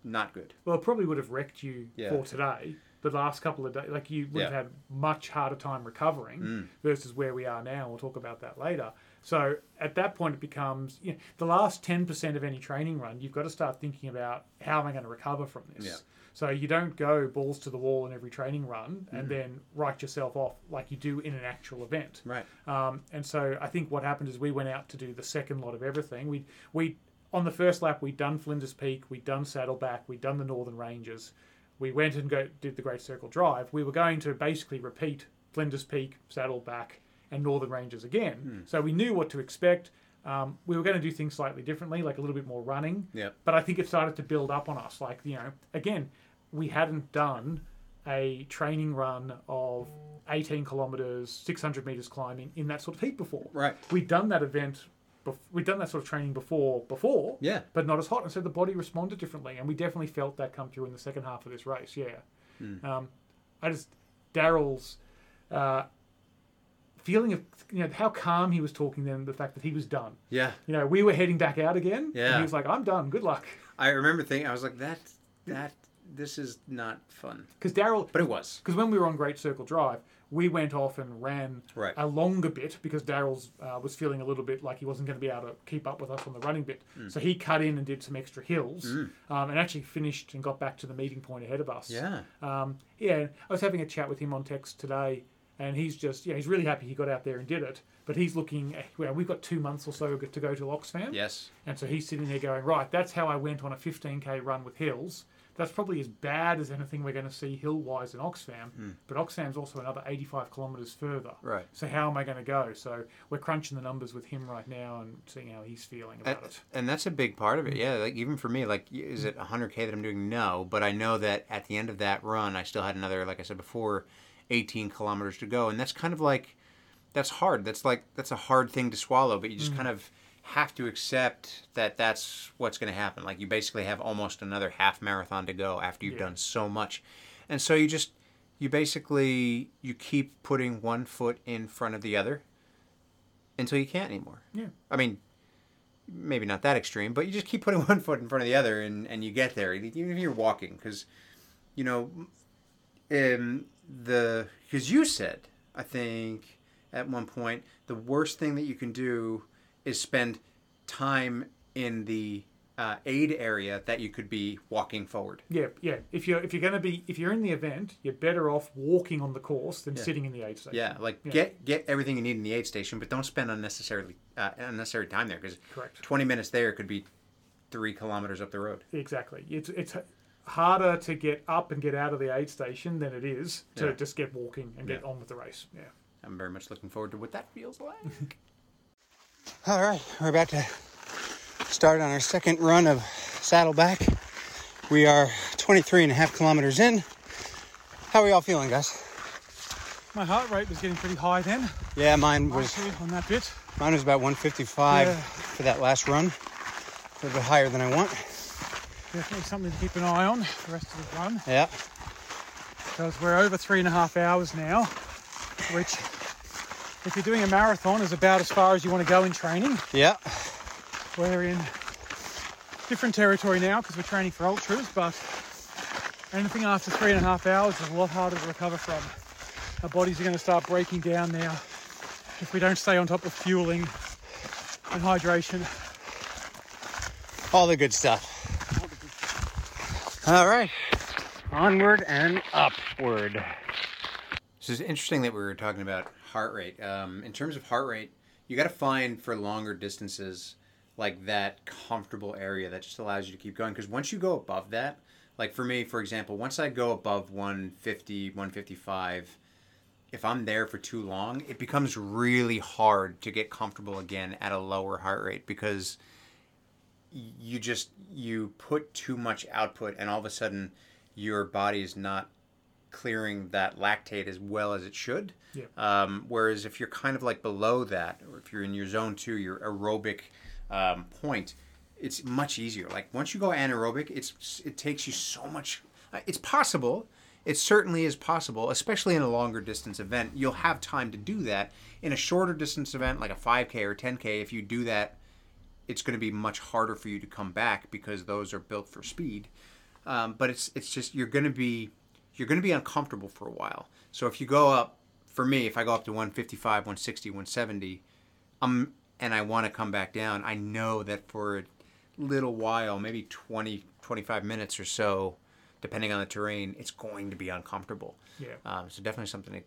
not good. Well, it probably would have wrecked you Yeah. for today. The last couple of days, like you would have had much harder time recovering versus where we are now. We'll talk about that later. So at that point, it becomes you know, the last ten percent of any training run. You've got to start thinking about how am I going to recover from this. Yeah. So you don't go balls to the wall in every training run and then write yourself off like you do in an actual event. Right. Um, and so I think what happened is we went out to do the second lot of everything. We we on the first lap we'd done Flinders Peak, we'd done Saddleback, we'd done the Northern Ranges. We went and go did the Great Circle Drive. We were going to basically repeat Flinders Peak, Saddleback, and Northern Ranges again. So we knew what to expect. Um, we were going to do things slightly differently, like a little bit more running. Yep. But I think it started to build up on us. Like, you know, again, we hadn't done a training run of 18 kilometers, 600 meters climbing in that sort of heat before. Right. We'd done that event, bef- we'd done that sort of training before, before. Yeah. But not as hot. And so the body responded differently. And we definitely felt that come through in the second half of this race. Yeah. Hmm. Um, I just, Daryl's uh, feeling of, you know, how calm he was talking then, the fact that he was done. Yeah. You know, we were heading back out again. Yeah. And he was like, I'm done. Good luck. I remember thinking, I was like, that, that, this is not fun. Because Daryl, But it was. because when we were on Great Circle Drive, we went off and ran Right. a longer bit because Daryl's uh, was feeling a little bit like he wasn't going to be able to keep up with us on the running bit. Mm. So he cut in and did some extra hills um, and actually finished and got back to the meeting point ahead of us. Yeah. Um, yeah, I was having a chat with him on text today, and he's just, yeah, he's really happy he got out there and did it. But he's looking, well, we've got two months or so to go to Oxfam. Yes. And so he's sitting there going, right, that's how I went on a 15k run with hills. That's probably as bad as anything we're going to see hill wise in Oxfam. Hmm. But Oxfam's also another 85 kilometres further. Right. So how am I going to go? So we're crunching the numbers with him right now and seeing how he's feeling And, about it. and that's a big part of it. Hmm. Yeah, like even for me, like is hmm. it 100k that I'm doing? No, but I know that at the end of that run, I still had another, like I said before, 18 kilometers to go, and that's kind of like that's hard. That's like that's a hard thing to swallow, but you just kind of have to accept that that's what's going to happen. Like you basically have almost another half marathon to go after you've Yeah. done so much, and so you just you basically you keep putting one foot in front of the other until you can't anymore. Yeah. I mean, maybe not that extreme, but you just keep [LAUGHS] putting one foot in front of the other, and, and you get there, even if you're walking, because, you know, um, the because you said, I think at one point, the worst thing that you can do is spend time in the uh, aid area that you could be walking forward. Yeah, yeah. If you're if you're going to be if you're in the event, you're better off walking on the course than sitting in the aid station. Yeah, like Yeah. get get everything you need in the aid station, but don't spend unnecessarily uh, unnecessary time there because twenty minutes there could be three kilometers up the road. Exactly. It's it's harder to get up and get out of the aid station than it is to Yeah. just get walking and get on with the race. Yeah. I'm very much looking forward to what that feels like. [LAUGHS] All right, we're about to start on our second run of Saddleback. We are 23 and a half kilometers in. How are y'all feeling, guys? My heart rate was getting pretty high then. Yeah, mine was on that bit. mine was about 155 Yeah. for that last run. A little bit higher than I want. Definitely something to keep an eye on the rest of the run. Yeah. Because we're over three and a half hours now, which, if you're doing a marathon, is about as far as you want to go in training. Yeah. We're in different territory now because we're training for ultras, but anything after three and a half hours is a lot harder to recover from. Our bodies are going to start breaking down now if we don't stay on top of fueling and hydration. All the good stuff. All right. Onward and upward. This is interesting that we were talking about heart rate. Um, in terms of heart rate, you got to find for longer distances like that comfortable area that just allows you to keep going. Because once you go above that, like for me, for example, once I go above 150, 155, if I'm there for too long, it becomes really hard to get comfortable again at a lower heart rate because you just you put too much output and all of a sudden your body is not clearing that lactate as well as it should. Yeah. Um, whereas if you're kind of like below that, or if you're in your zone two, your aerobic um, point, it's much easier. Like once you go anaerobic, it's it takes you so much. uh, It's possible. It certainly is possible, especially in a longer distance event. You'll have time to do that. In a shorter distance event, like a 5K or 10K, if you do that, it's going to be much harder for you to come back because those are built for speed. Um, but it's it's just you're going to be you're going to be uncomfortable for a while. So if you go up, for me, if I go up to 155, 160, 170, um, and I want to come back down, I know that for a little while, maybe 20, 25 minutes or so, depending on the terrain, it's going to be uncomfortable. Yeah. Um, so definitely something to,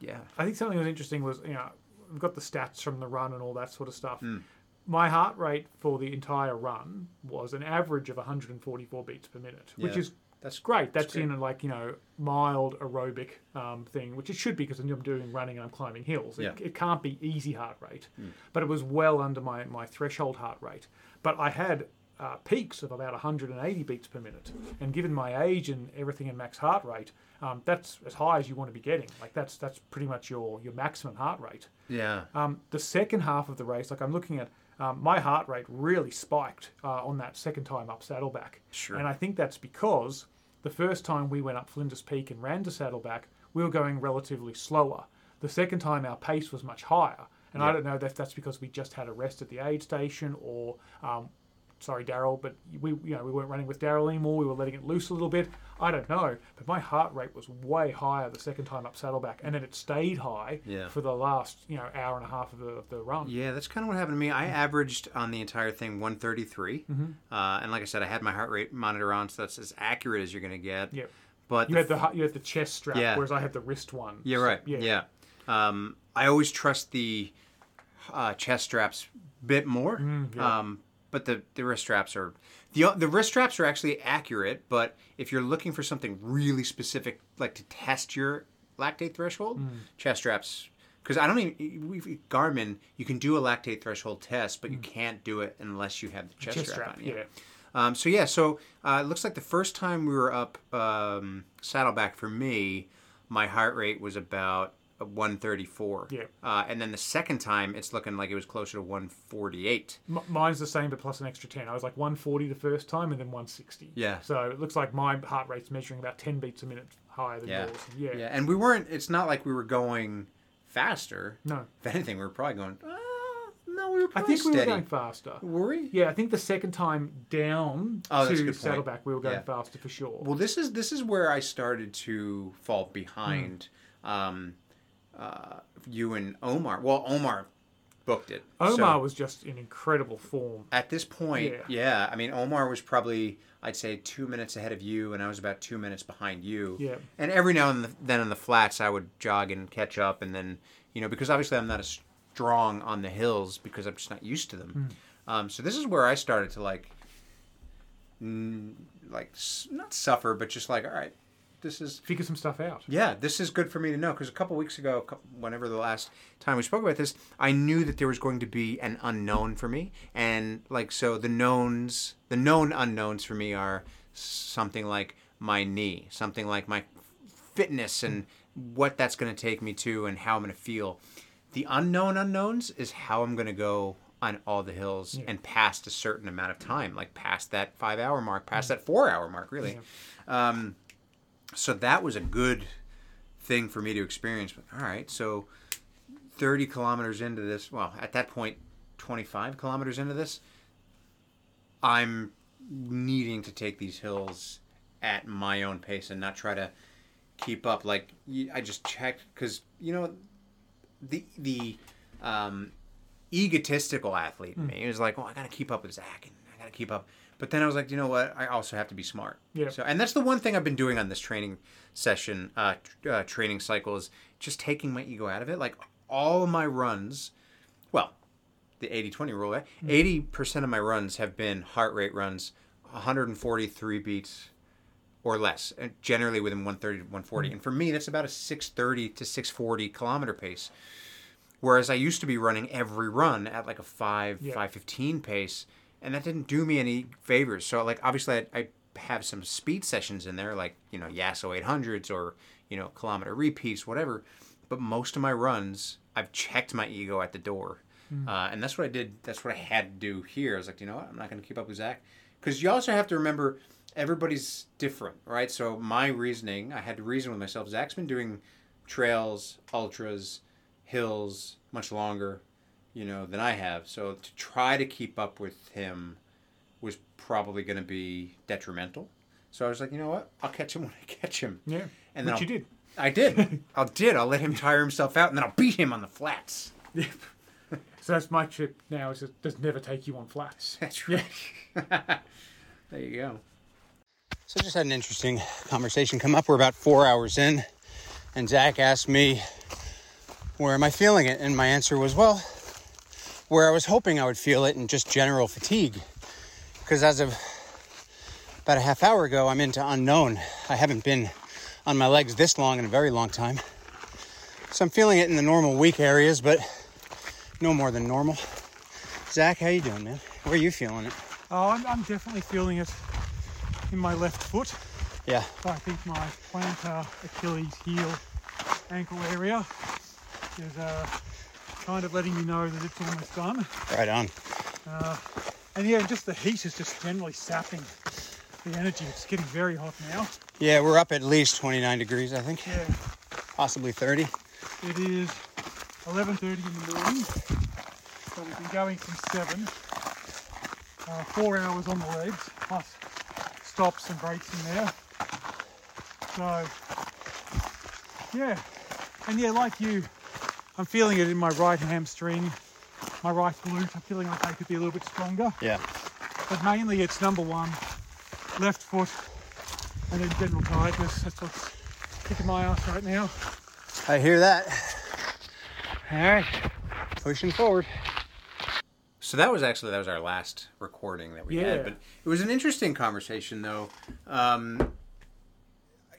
yeah. I think something that was interesting was you know we've got the stats from the run and all that sort of stuff. Hmm. My heart rate for the entire run was an average of 144 beats per minute, which is That's great. That's great. in a like you know mild aerobic um, thing, which it should be because I'm doing running and I'm climbing hills. It, Yeah. It can't be easy heart rate, but it was well under my my threshold heart rate. But I had uh, peaks of about 180 beats per minute, and given my age and everything in max heart rate, um, that's as high as you want to be getting. Like that's that's pretty much your your maximum heart rate. Yeah. Um, the second half of the race, like I'm looking at, um, my heart rate really spiked uh, on that second time up Saddleback. Sure. And I think that's because the first time we went up Flinders Peak and ran to Saddleback, we were going relatively slower. The second time, our pace was much higher. And I don't know if that's because we just had a rest at the aid station or. Um, Sorry, Daryl, but we you know we weren't running with Daryl anymore. We were letting it loose a little bit. I don't know, but my heart rate was way higher the second time up Saddleback, and then it stayed high Yeah. for the last you know hour and a half of the, of the run. Yeah, that's kind of what happened to me. I averaged on the entire thing 133, uh, and like I said, I had my heart rate monitor on, so that's as accurate as you're going to get. Yep. But You the had the you had the chest strap, Yeah. whereas I had the wrist one. Yeah, right. Yeah. Yeah. Um, I always trust the uh, chest straps a bit more. Mm, yeah. um, but the, the wrist straps are the the wrist straps are actually accurate. But if you're looking for something really specific, like to test your lactate threshold, Mm. chest straps. Because I don't even we Garmin, you can do a lactate threshold test, but you can't do it unless you have the chest, Mm. Chest strap, strap, on. yeah. Um, so yeah, so uh, it looks like the first time we were up um, Saddleback for me, my heart rate was about 134. Yeah. Uh, and then the second time, it's looking like it was closer to 148. M- mine's the same, but plus an extra 10. I was like 140 the first time and then 160. Yeah. So it looks like my heart rate's measuring about 10 beats a minute higher than Yeah. yours. Yeah. Yeah, and we weren't. It's not like we were going faster. No. If anything, we were probably going. Uh, no, we were I think we were going faster. Were we? Yeah, I think the second time down Oh, to. Saddleback, we were going Yeah. faster for sure. Well, this is this is where I started to fall behind Hmm. um, uh, you and Omar. Well, Omar booked it. Omar So- was just in incredible form. At this point, Yeah. yeah. I mean, Omar was probably, I'd say, two minutes ahead of you, and I was about two minutes behind you. Yeah. And every now and then in the flats, I would jog and catch up, and then, you know, because obviously I'm not as strong on the hills because I'm just not used to them. Um, so this is where I started to like, mm, like s- not suffer, but just like, all right, this is Figure some stuff out. yeah, this is good for me to know because a couple weeks ago, whenever the last time we spoke about this, I knew that there was going to be an unknown for me, and like so, the knowns, the known unknowns for me are something like my knee, something like my fitness, and what that's going to take me to, and how I'm going to feel. The unknown unknowns is how I'm going to go on all the hills and past a certain amount of time, like past that five hour mark, past that four hour mark, really. Um, so that was a good thing for me to experience. But all right, so 30 kilometers into this, well, at that point, 25 kilometers into this, I'm needing to take these hills at my own pace and not try to keep up. Like I just checked because you know the the um, egotistical athlete in me was like, well, I got to keep up with Zach and I got to keep up. But then I was like, you know what? I also have to be smart. Yeah. So, and that's the one thing I've been doing on this training session, uh, uh, training cycle is just taking my ego out of it. Like all my runs, well, the 80-20 rule, eh? 80% of my runs have been heart rate runs, 143 beats or less, generally within 130 to 140. And for me, that's about a 630 to 640 kilometer pace. Whereas I used to be running every run at like a 5, Yeah. 515 pace, and that didn't do me any favors. So, like, obviously, I, I have some speed sessions in there, like, you know, Yasso 800s or, you know, kilometer repeats, whatever. But most of my runs, I've checked my ego at the door. Uh, and that's what I did. That's what I had to do here. I was like, you know what? I'm not going to keep up with Zach. Because you also have to remember everybody's different, right? So my reasoning, I had to reason with myself. Zach's been doing trails, ultras, hills much longer, you know, than I have. So to try to keep up with him was probably going to be detrimental. So I was like, you know what? I'll catch him when I catch him. Yeah. And then Which you I'll- did. I did. [LAUGHS] I did. I'll let him tire himself out, and then I'll beat him on the flats. So that's my trick now. Is it does never take you on flats. [LAUGHS] That's right. [LAUGHS] there you go. So just had an interesting conversation come up. We're about four hours in, and Zach asked me, "Where am I feeling it?" And my answer was, "Well, where I was hoping I would feel it, in just general fatigue." Because as of about a half hour ago, I'm into unknown. I haven't been on my legs this long in a very long time, so I'm feeling it in the normal weak areas, but no more than normal. Zach, how you doing, man? Where are you feeling it? Oh, I'm, I'm definitely feeling it in my left foot. Yeah. I think my plantar, Achilles heel, ankle area is uh, kind of letting you know that it's almost done. Right on. And yeah, just the heat is just generally sapping the energy. It's getting very hot now. Yeah, we're up at least 29 degrees, I think. Yeah, Possibly 30. it is 11:30 in the morning. So we've been going since seven. Uh, four hours on the legs, plus stops and breaks in there. So yeah, and yeah, like you, I'm feeling it in my right hamstring, my right glute. I'm feeling like they could be a little bit stronger. Yeah. but mainly it's number one, left foot, and then general tiredness. That's what's kicking my ass right now. I hear that. All right. Pushing forward. So that was actually that was our last recording that we Yeah. had, but it was an interesting conversation though. Um,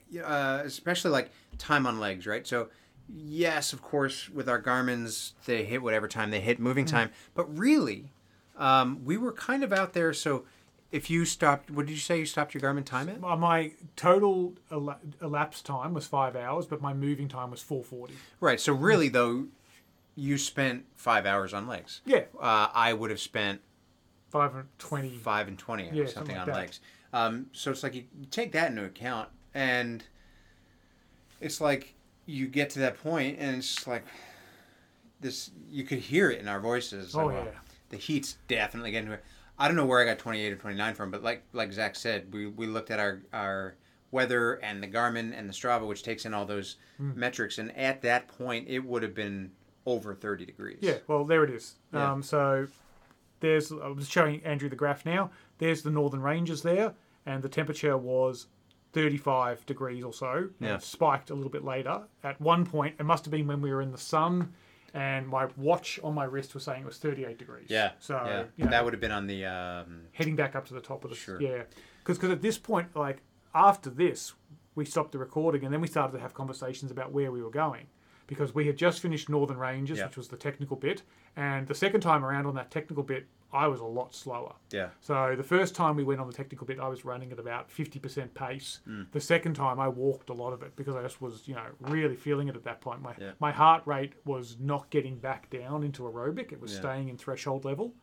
yeah, uh, especially like time on legs, right? So yes, of course, with our Garmin's, they hit whatever time they hit moving time, but really, um, we were kind of out there. So if you stopped, what did you say you stopped your Garmin time at? My- My total ela- elapsed time was five hours, but my moving time was 440. Right. So really though, you spent five hours on legs. Yeah, Uh, I would have spent 520. five and twenty or Yeah, something, something like on that. legs. Um, so it's like you, you take that into account, and it's like you get to that point, and it's just like this. You could hear it in our voices. Oh, like, yeah. the heat's definitely getting to it. I don't know where I got twenty eight or twenty nine from, but like like Zach said, we we looked at our our weather and the Garmin and the Strava, which takes in all those Hmm. metrics, and at that point, it would have been over 30 degrees. Yeah, well, there it is. Yeah. Um, so there's, I was showing Andrew the graph now. There's the northern ranges there, and the temperature was 35 degrees or so. Yeah. spiked a little bit later. At one point, it must have been when we were in the sun, and my watch on my wrist was saying it was 38 degrees. Yeah. So yeah. you know, that would have been on the. Um, heading back up to the top of the Sure. yeah because at this point like after this we stopped the recording and then we started to have conversations about where we were going because we had just finished northern ranges Yeah. which was the technical bit and the second time around on that technical bit i was a lot slower yeah. so the first time we went on the technical bit i was running at about 50% pace Mm. the second time i walked a lot of it because i just was you know really feeling it at that point my, Yeah. my heart rate was not getting back down into aerobic it was Yeah. staying in threshold level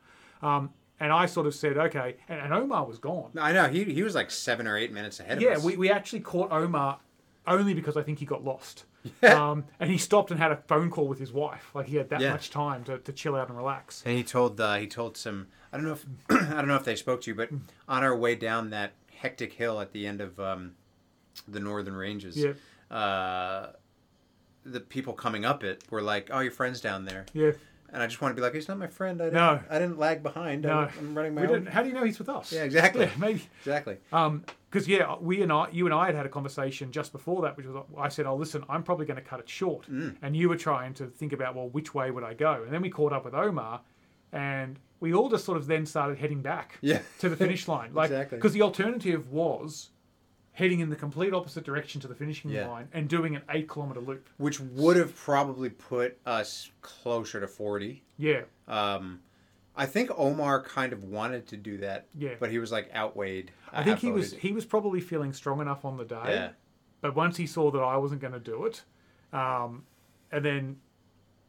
um, and I sort of said, okay, and, and Omar was gone. I know. He, he was like seven or eight minutes ahead of Yeah, we, we actually caught Omar only because I think he got lost. [LAUGHS] Um, and he stopped and had a phone call with his wife. Like he had that Yeah. much time to, to chill out and relax. And he told uh, he told some I don't know if [CLEARS THROAT] I don't know if they spoke to you, but on our way down that hectic hill at the end of um, the northern ranges, Yeah. uh, the people coming up it were like, "Oh, your friend's down there," Yeah. and I just want to be like, "He's not my friend. I didn't, No. I didn't lag behind. No. I, am running my We own." didn't, how do you know he's with us? Yeah, exactly. Yeah, maybe. Exactly. Um, because yeah, we and I, you and I had had a conversation just before that, which was I said, "Oh, listen, I'm probably going to cut it short," Mm. and you were trying to think about, well, which way would I go? And then we caught up with Omar, and we all just sort of then started heading back Yeah. to the finish line, [LAUGHS] like Exactly. because the alternative was heading in the complete opposite direction to the finishing Yeah. line and doing an eight kilometer loop. Which would have probably put us closer to forty. Yeah, Um, I think Omar kind of wanted to do that. Yeah. But he was like outweighed. I think he was he was probably feeling strong enough on the day. Yeah. But once he saw that I wasn't going to do it, um, and then,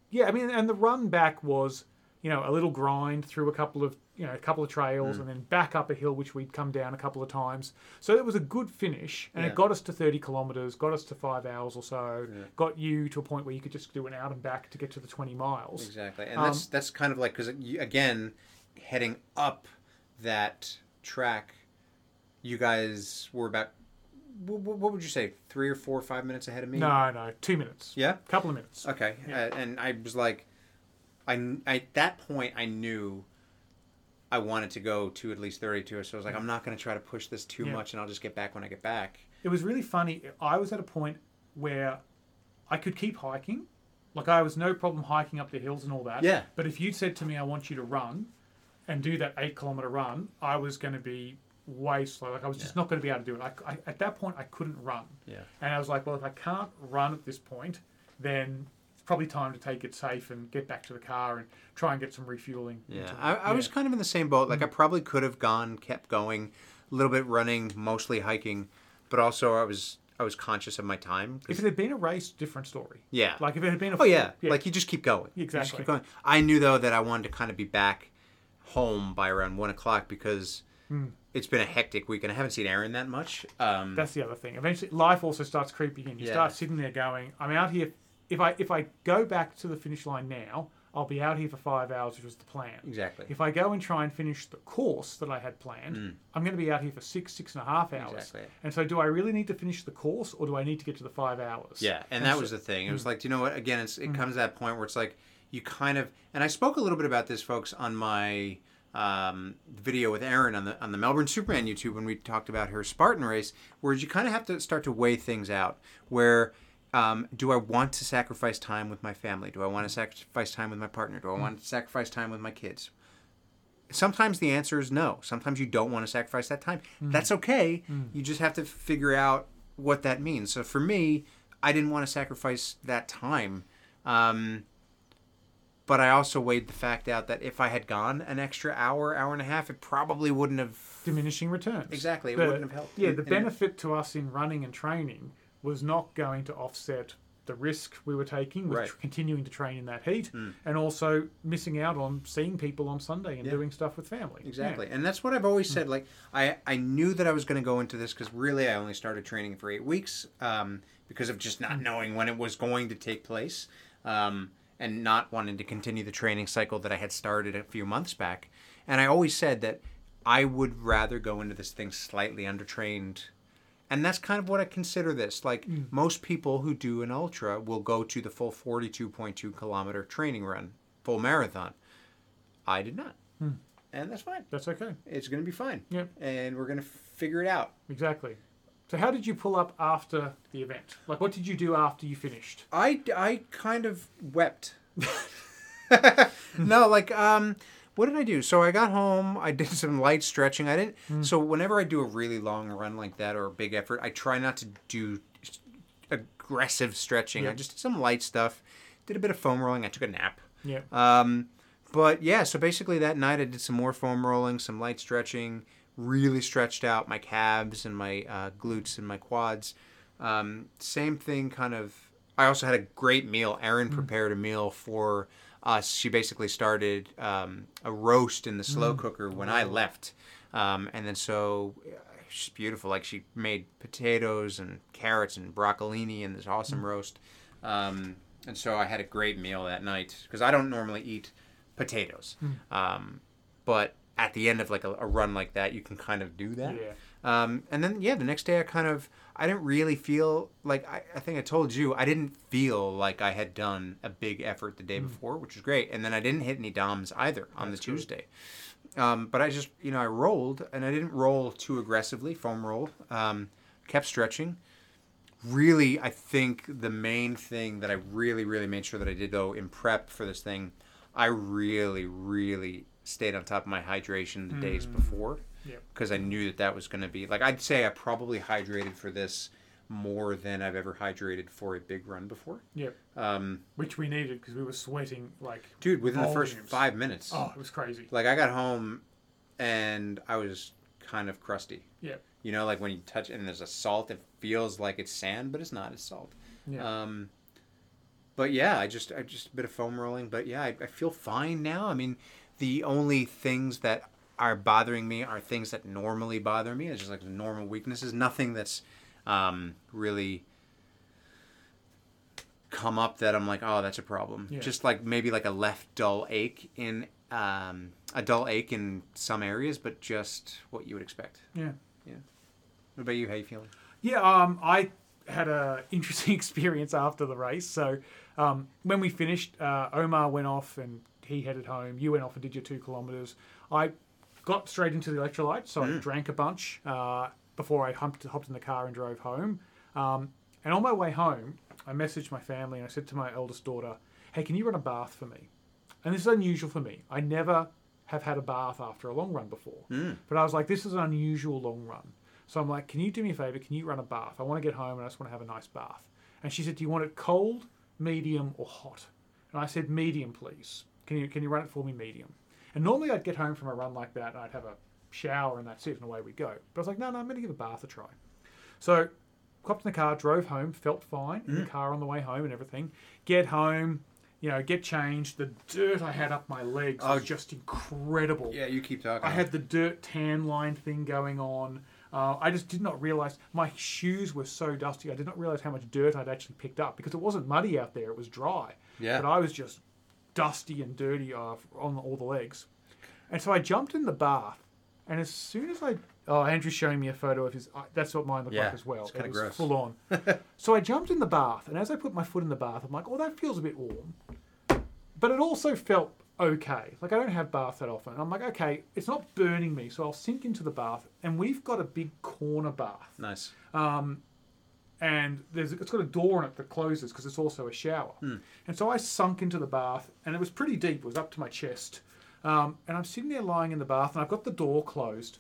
yeah, I mean, and the run back was, you know, a little grind through a couple of, you know, a couple of Mm. trails, and then back up a hill which we'd come down a couple of times. So it was a good finish, and Yeah. it got us to thirty kilometers, got us to five hours or so, got you to a point where you could just do an out and back to get to the twenty miles. Exactly, and Um, that's that's kind of like because again, heading up that track, you guys were about what, what would you say three or four or five minutes ahead of me? No, no, two minutes. Yeah. a couple of minutes. Okay, Yeah. uh, and I was like, I, at that point I knew. I wanted to go to at least 32, so I was like, I'm not going to try to push this too Yeah. much, and I'll just get back when I get back. it was really funny. I was at a point where I could keep hiking. Like I was no problem hiking up the hills and all that. Yeah. But if you'd said to me, I want you to run and do that eight kilometer run, I was going to be way slow. Like I was just not going to be able to do it. I, I, at that point, I couldn't run. Yeah. And I was like, well, if I can't run at this point, then probably time to take it safe and get back to the car and try and get some refueling. Yeah, into- I, I was kind of in the same boat. Like Mm. I probably could have gone, kept going, a little bit running, mostly hiking, but also I was I was conscious of my time. If it had been a race, different story. yeah. Like if it had been a oh yeah. like you just keep going. You just Exactly. keep going. I knew though that I wanted to kind of be back home by around one o'clock because it's been a hectic week and I haven't seen Erin that much. Um, That's the other thing. Eventually, life also starts creeping in. You Yeah. start sitting there going, "I'm out here. If I if I go back to the finish line now, I'll be out here for five hours, which was the plan. exactly. If I go and try and finish the course that I had planned, I'm going to be out here for six six and a half hours. Mm. Exactly. And so, do I really need to finish the course, or do I need to get to the five hours? Yeah, and that was the thing. It was like, do you know what? Again, it's, it comes to that point where it's like you kind of, and I spoke a little bit about this, folks, on my um, video with Erin on the on the Melbourne Superman YouTube when we talked about her Spartan race, where you kind of have to start to weigh things out. Where um, do I want to sacrifice time with my family? Do I want to sacrifice time with my partner? Do I want to sacrifice time with my kids? Sometimes the answer is no. Sometimes you don't want to sacrifice that time. That's okay. You just have to figure out what that means. So for me, I didn't want to sacrifice that time. Um, but I also weighed the fact out that if I had gone an extra hour, hour and a half, it probably wouldn't have. diminishing returns. Exactly, it The- wouldn't have helped. Yeah, the benefit to us in running and training was not going to offset the risk we were taking with Right. tr- continuing to train in that heat, and also missing out on seeing people on Sunday and Yeah. doing stuff with family. Exactly. Yeah. And that's what I've always said. Like, I, I knew that I was going to go into this because really I only started training for eight weeks um, because of just not knowing when it was going to take place um, and not wanting to continue the training cycle that I had started a few months back. And I always said that I would rather go into this thing slightly undertrained And that's kind of what I consider this. Like most people who do an ultra will go to the full 42.2 kilometer training run, full marathon. I did not. And that's fine. That's okay. It's going to be fine. Yep. And we're going to figure it out. Exactly. So how did you pull up after the event? Like, what did you do after you finished? I, I kind of wept. [LAUGHS] [LAUGHS] no, like um what did I do? So I got home, I did [LAUGHS] some light stretching. I didn't so whenever I do a really long run like that or a big effort, I try not to do aggressive stretching. I just did some light stuff. Did a bit of foam rolling. I took a nap. Yeah. Um, but yeah, so basically that night I did some more foam rolling, some light stretching, really stretched out my calves and my uh, glutes and my quads. Um, same thing, kind of. I also had a great meal. Erin prepared a meal for us. She basically started um, a roast in the slow cooker when I left. Um, and then so uh, she's beautiful. Like she made potatoes and carrots and broccolini and this awesome roast. Um, and so I had a great meal that night because I don't normally eat potatoes. Um, but at the end of like a, a run like that, you can kind of do that. Yeah. Um, and then yeah, the next day I kind of I didn't really feel like I, I think I told you I didn't feel like I had done a big effort the day before, which was great. And then I didn't hit any DOMs either on the Tuesday. Um, but I just you know I rolled and I didn't roll too aggressively, foam roll. Um, kept stretching. Really, I think the main thing that I really really made sure that I did though in prep for this thing, I really really stayed on top of my hydration the days before Yep. because I knew that that was going to be like I'd say I probably hydrated for this more than I've ever hydrated for a big run before. Yep. Um, Which we needed because we were sweating like. dude, within the first five minutes, Oh, it was crazy. like I got home and I was kind of crusty. Yep. You know, like when you touch and there's a salt, it feels like it's sand, but it's not. It's salt. Yeah. Um, but yeah, I just I just a bit of foam rolling. But yeah, I, I feel fine now. I mean, the only things that are bothering me are things that normally bother me. It's just like normal weaknesses. Nothing that's um, really come up that I'm like, oh, that's a problem. Yeah. Just like maybe like a left dull ache in um, a dull ache in some areas, but just what you would expect. yeah. Yeah. What about you? How you feeling? Yeah, um, I had a [LAUGHS] interesting experience after the race. So um, when we finished, uh, Omar went off and he headed home. You went off and did your two kilometers. I got straight into the electrolytes, so I drank a bunch uh, before I humped, hopped in the car and drove home. Um, and on my way home, I messaged my family and I said to my eldest daughter, "Hey, can you run a bath for me?" And this is unusual for me. I never have had a bath after a long run before, but I was like, "This is an unusual long run." So I'm like, can you do me a favor? Can you run a bath? I want to get home and I just want to have a nice bath. And she said, do you want it cold, medium, or hot? And I said, medium, please. Can you can you run it for me, medium? And normally I'd get home from a run like that and I'd have a shower and that's it and away we go. But I was like, no, no, I'm going to give a bath a try. So hopped in the car, drove home, felt fine in the car on the way home and everything. Get home, you know, get changed. The dirt I had up my legs was Oh. just incredible. Yeah, you keep talking. I had the dirt tan line thing going on. Uh, I just did not realize my shoes were so dusty. I did not realize how much dirt I'd actually picked up because it wasn't muddy out there; it was dry. Yeah. But I was just dusty and dirty uh, on all the legs, and so I jumped in the bath. And as soon as I, oh, Andrew's showing me a photo of his. Uh, that's what mine looked Yeah, like as well. it's it was gross. full on. [LAUGHS] so I jumped in the bath, and as I put my foot in the bath, I'm like, oh, that feels a bit warm but it also felt okay. Like I don't have bath that often. I'm like, okay, it's not burning me, so I'll sink into the bath. And we've got a big corner bath, nice. And there's it's got a door on it that closes because it's also a shower. And so I sunk into the bath, and it was pretty deep. It was up to my chest, um, and I'm sitting there lying in the bath, and I've got the door closed,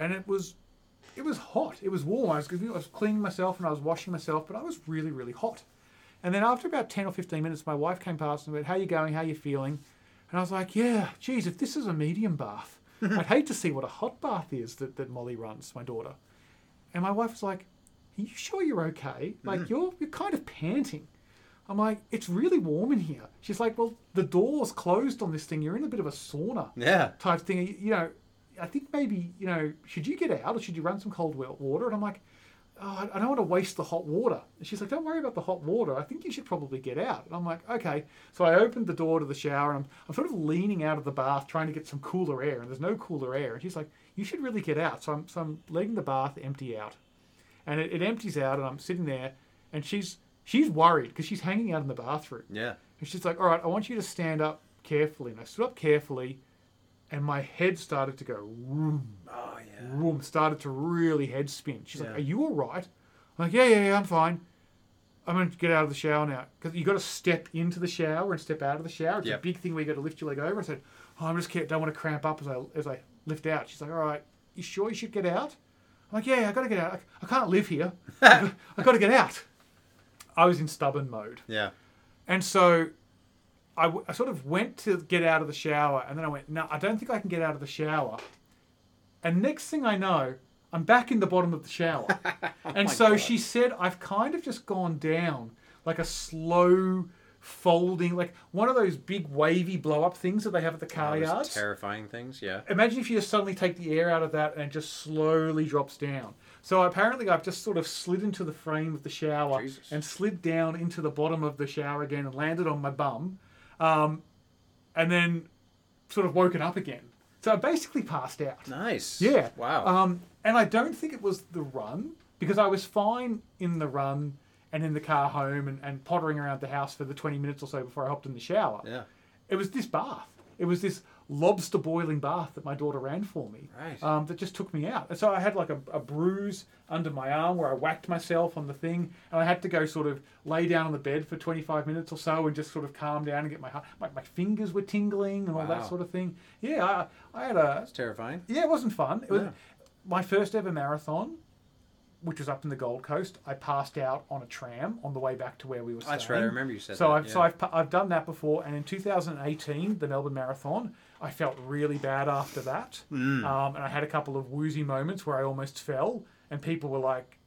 and it was. It was hot. It was warm. I was, I was cleaning myself and I was washing myself, but I was really, really hot. And then after about 10 or 15 minutes, my wife came past and went, How you going? How you feeling? And I was like, Yeah, geez, if this is a medium bath, [LAUGHS] I'd hate to see what a hot bath is that, that Molly runs, my daughter. And my wife was like, Are you sure you're okay? Like, mm-hmm. you're, you're kind of panting. I'm like, It's really warm in here. She's like, Well, the door's closed on this thing. You're in a bit of a sauna Yeah. type thing. You, know, I think maybe, you know, should you get out or should you run some cold water? And I'm like, oh, I- I don't want to waste the hot water. And she's like, don't worry about the hot water. I think you should probably get out. And I'm like, okay. So I opened the door to the shower and I'm, I'm sort of leaning out of the bath trying to get some cooler air. And there's no cooler air. And she's like, you should really get out. So I'm, so I'm letting the bath empty out. And it, it empties out, and I'm sitting there, and she's she's worried because she's hanging out in the bathroom, Yeah. and she's like, "All right, I want you to stand up carefully," and I stood up carefully, and my head started to go vroom, Oh yeah. vroom, started to really head spin. She's Yeah. like, "Are you all right?" I'm like, "Yeah, yeah, yeah, I'm fine." I'm going to get out of the shower now because you got to step into the shower and step out of the shower. It's Yep. a big thing where you got to lift your leg over. I said, "Oh, I'm just don't want to cramp up as I as I lift out." She's like, "All right, you sure you should get out?" Like, "Yeah, I got to get out. I, I can't live here. [LAUGHS] I got to get out." I was in stubborn mode, Yeah. and so I, w- I sort of went to get out of the shower, and then I went, "No, I don't think I can get out of the shower." And next thing I know, I'm back in the bottom of the shower. [LAUGHS] Oh and so she said, I've kind of just gone down like a slow folding, like one of those big wavy blow up things that they have at the car those yards. terrifying things. Yeah. Imagine if you just suddenly take the air out of that and it just slowly drops down. So apparently, I've just sort of slid into the frame of the shower Jesus. and slid down into the bottom of the shower again and landed on my bum, um, and then sort of woken up again. So I basically passed out. Nice. Yeah. Wow. Um, and I don't think it was the run because I was fine in the run and in the car home and, and pottering around the house for the 20 minutes or so before I hopped in the shower. yeah. It was this bath. It was this lobster boiling bath that my daughter ran for me. Right. Um, that just took me out. And so I had like a, a bruise under my arm where I whacked myself on the thing, and I had to go sort of lay down on the bed for 25 minutes or so and just sort of calm down and get my heart. My, my fingers were tingling and all Wow. that sort of thing. Yeah, I, I had a That's terrifying. yeah, it wasn't fun. It was my first ever marathon, which was up in the Gold Coast. I passed out on a tram on the way back to where we were staying. That's right. I remember you said So that. I've yeah. so I've I've done that before, and in 2018, the Melbourne Marathon, I felt really bad after that, Mm. um, and I had a couple of woozy moments where I almost fell, and people were like.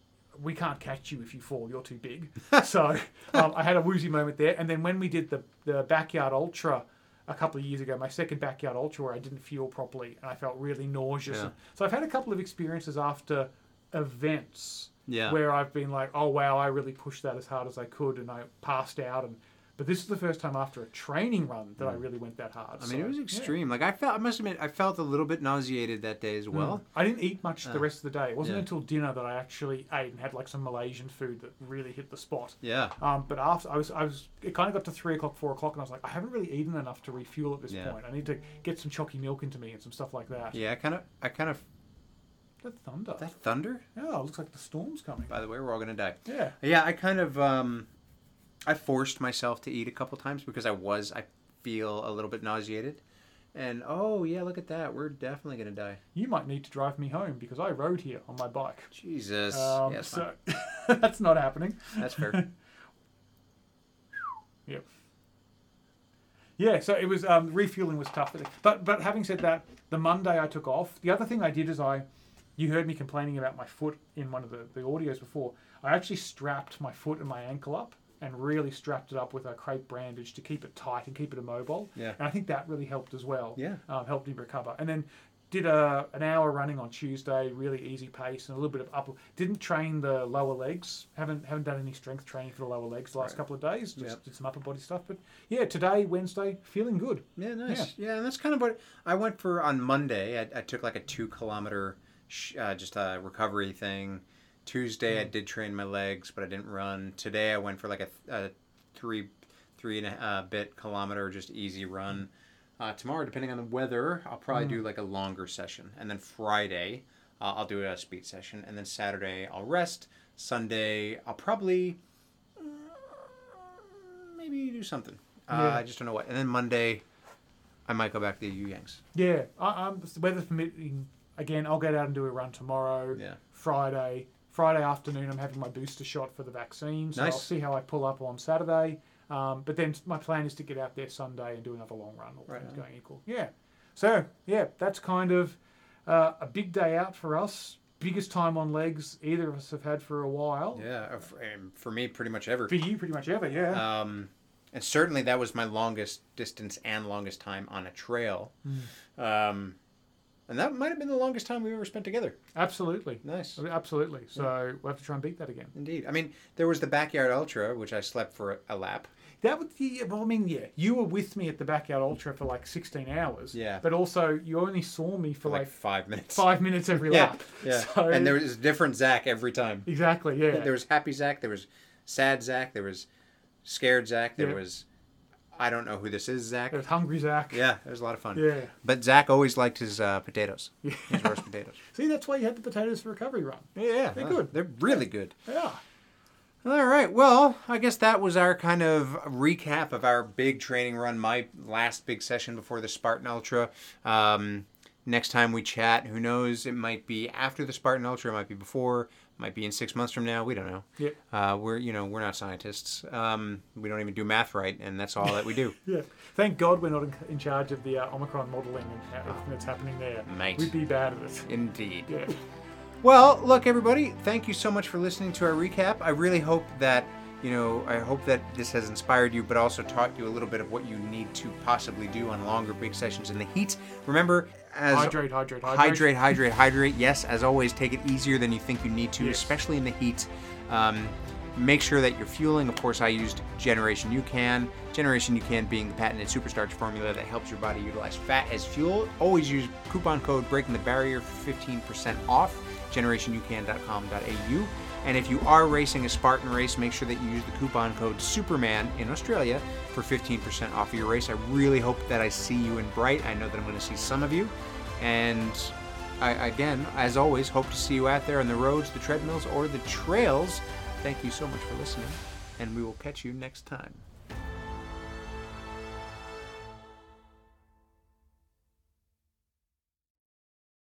We can't catch you if you fall. You're too big. [LAUGHS] so um, I had a woozy moment there. And then when we did the the backyard ultra a couple of years ago, my second backyard ultra, where I didn't fuel properly and I felt really nauseous. Yeah. So I've had a couple of experiences after events Yeah. where I've been like, oh wow, I really pushed that as hard as I could, and I passed out. And but this is the first time after a training run that I really went that hard. Mm. I mean, it was So, extreme. Like I felt, I must admit, I felt a little bit nauseated that day as well. Mm. I didn't eat much the Uh, rest of the day. It wasn't yeah. until dinner that I actually ate and had like some Malaysian food that really hit the spot. Yeah. Um, but after I was, I was, it kind of got to three o'clock, four o'clock, and I was like, I haven't really eaten enough to refuel at this Yeah. point. I need to get some chalky milk into me and some stuff like that. Yeah. I kind of, I kind of. That thunder. That thunder. yeah, it looks like the storm's coming. By the way, we're all gonna die. Yeah. Yeah, I kind of um I forced myself to eat a couple times because I was I feel a little bit nauseated. And oh yeah, look at that. We're definitely gonna die. You might need to drive me home because I rode here on my bike. Jesus. Um, yeah, so [LAUGHS] that's not happening. that's fair. [LAUGHS] Yep. Yeah, so it was um, refueling was tough, but but having said that, the Monday I took off. The other thing I did is I, you heard me complaining about my foot in one of the, the audios before. I actually strapped my foot and my ankle up and really strapped it up with a crepe bandage to keep it tight and keep it immobile. Yeah. And I think that really helped as well. Yeah. Um, helped me recover. And then did a an hour running on Tuesday, really easy pace and a little bit of up. Didn't train the lower legs. Haven't haven't done any strength training for the lower legs the last Right. couple of days. Just Yep. did some upper body stuff. But yeah, today Wednesday, feeling good. Yeah, nice. Yeah. and that's kind of what I went for on Monday. I, I took like a two kilometer, uh, just a recovery thing. Tuesday I did train my legs, but I didn't run. Today I went for like a, a three, three and a uh, bit kilometer, just easy run. Uh, tomorrow, depending on the weather, I'll probably do like a longer session, and then Friday uh, I'll do a speed session, and then Saturday I'll rest. Sunday I'll probably uh, maybe do something. Uh, Yeah. I just don't know what. And then Monday, I might go back to the You Yangs. Yeah, I, I'm the weather permitting. Again, I'll get out and do a run tomorrow. Yeah. Friday, Friday afternoon, I'm having my booster shot for the vaccine, so I'll see how I pull up on Saturday. Um, but then my plan is to get out there Sunday and do another long run. All Right things on. going equal. Yeah. So yeah, that's kind of uh, a big day out for us. Biggest time on legs either of us have had for a while. Yeah, uh, for, me, pretty much ever. For you, pretty much ever. Yeah. Um, and certainly that was my longest distance and longest time on a trail. Um, and that might have been the longest time we ever spent together. Absolutely. Nice. Absolutely. So we'll have to try and beat that again. Indeed. I mean, there was the backyard ultra, which I slept for a, a lap. That would, yeah, well, I mean, yeah, you were with me at the Backyard Ultra for like 16 hours. Yeah. But also, you only saw me for like, like, five minutes. five minutes every [LAUGHS] Yeah, lap. yeah. [LAUGHS] So, and there was a different Zach every time. exactly, yeah. There was happy Zach. There was sad Zach. There was scared Zach. There Yeah. was I don't know who this is Zach. There was Hungry Zach. Yeah, it was a lot of fun. Yeah. But Zach always liked his uh, potatoes. His roast potatoes. [LAUGHS] See, that's why you had the potatoes for recovery run. Yeah, They're good. They're really good. Yeah. All right. Well, I guess that was our kind of recap of our big training run, my last big session before the Spartan Ultra. Um, next time we chat, who knows? It might be after the Spartan Ultra, it might be before, might be in six months from now. We don't know. Yeah. Uh, we're you know we're not scientists. Um, we don't even do math right, and that's all that we do. [LAUGHS] Yeah. Thank God we're not in, in charge of the uh, Omicron modelling and everything that's happening there. Mate. We'd be bad at it. Indeed. Yeah. Well, look, everybody, thank you so much for listening to our recap. I really hope that, you know, I hope that this has inspired you, but also taught you a little bit of what you need to possibly do on longer big sessions in the heat. Remember, as Hydrate, hydrate, hydrate. hydrate, hydrate, hydrate. Yes, as always, take it easier than you think you need to, Yes. especially in the heat. Um, make sure that you're fueling. Of course, I used Generation UCAN. Generation UCAN being the patented superstarch formula that helps your body utilize fat as fuel. Always use coupon code Breaking the Barrier for 15% off. GenerationUCan.com.au. And if you are racing a Spartan race, make sure that you use the coupon code Superman in Australia for 15% off of your race. I really hope that I see you in Bright. I know that I'm going to see some of you. And I, again, as always, hope to see you out there on the roads, the treadmills, or the trails. Thank you so much for listening, and we will catch you next time.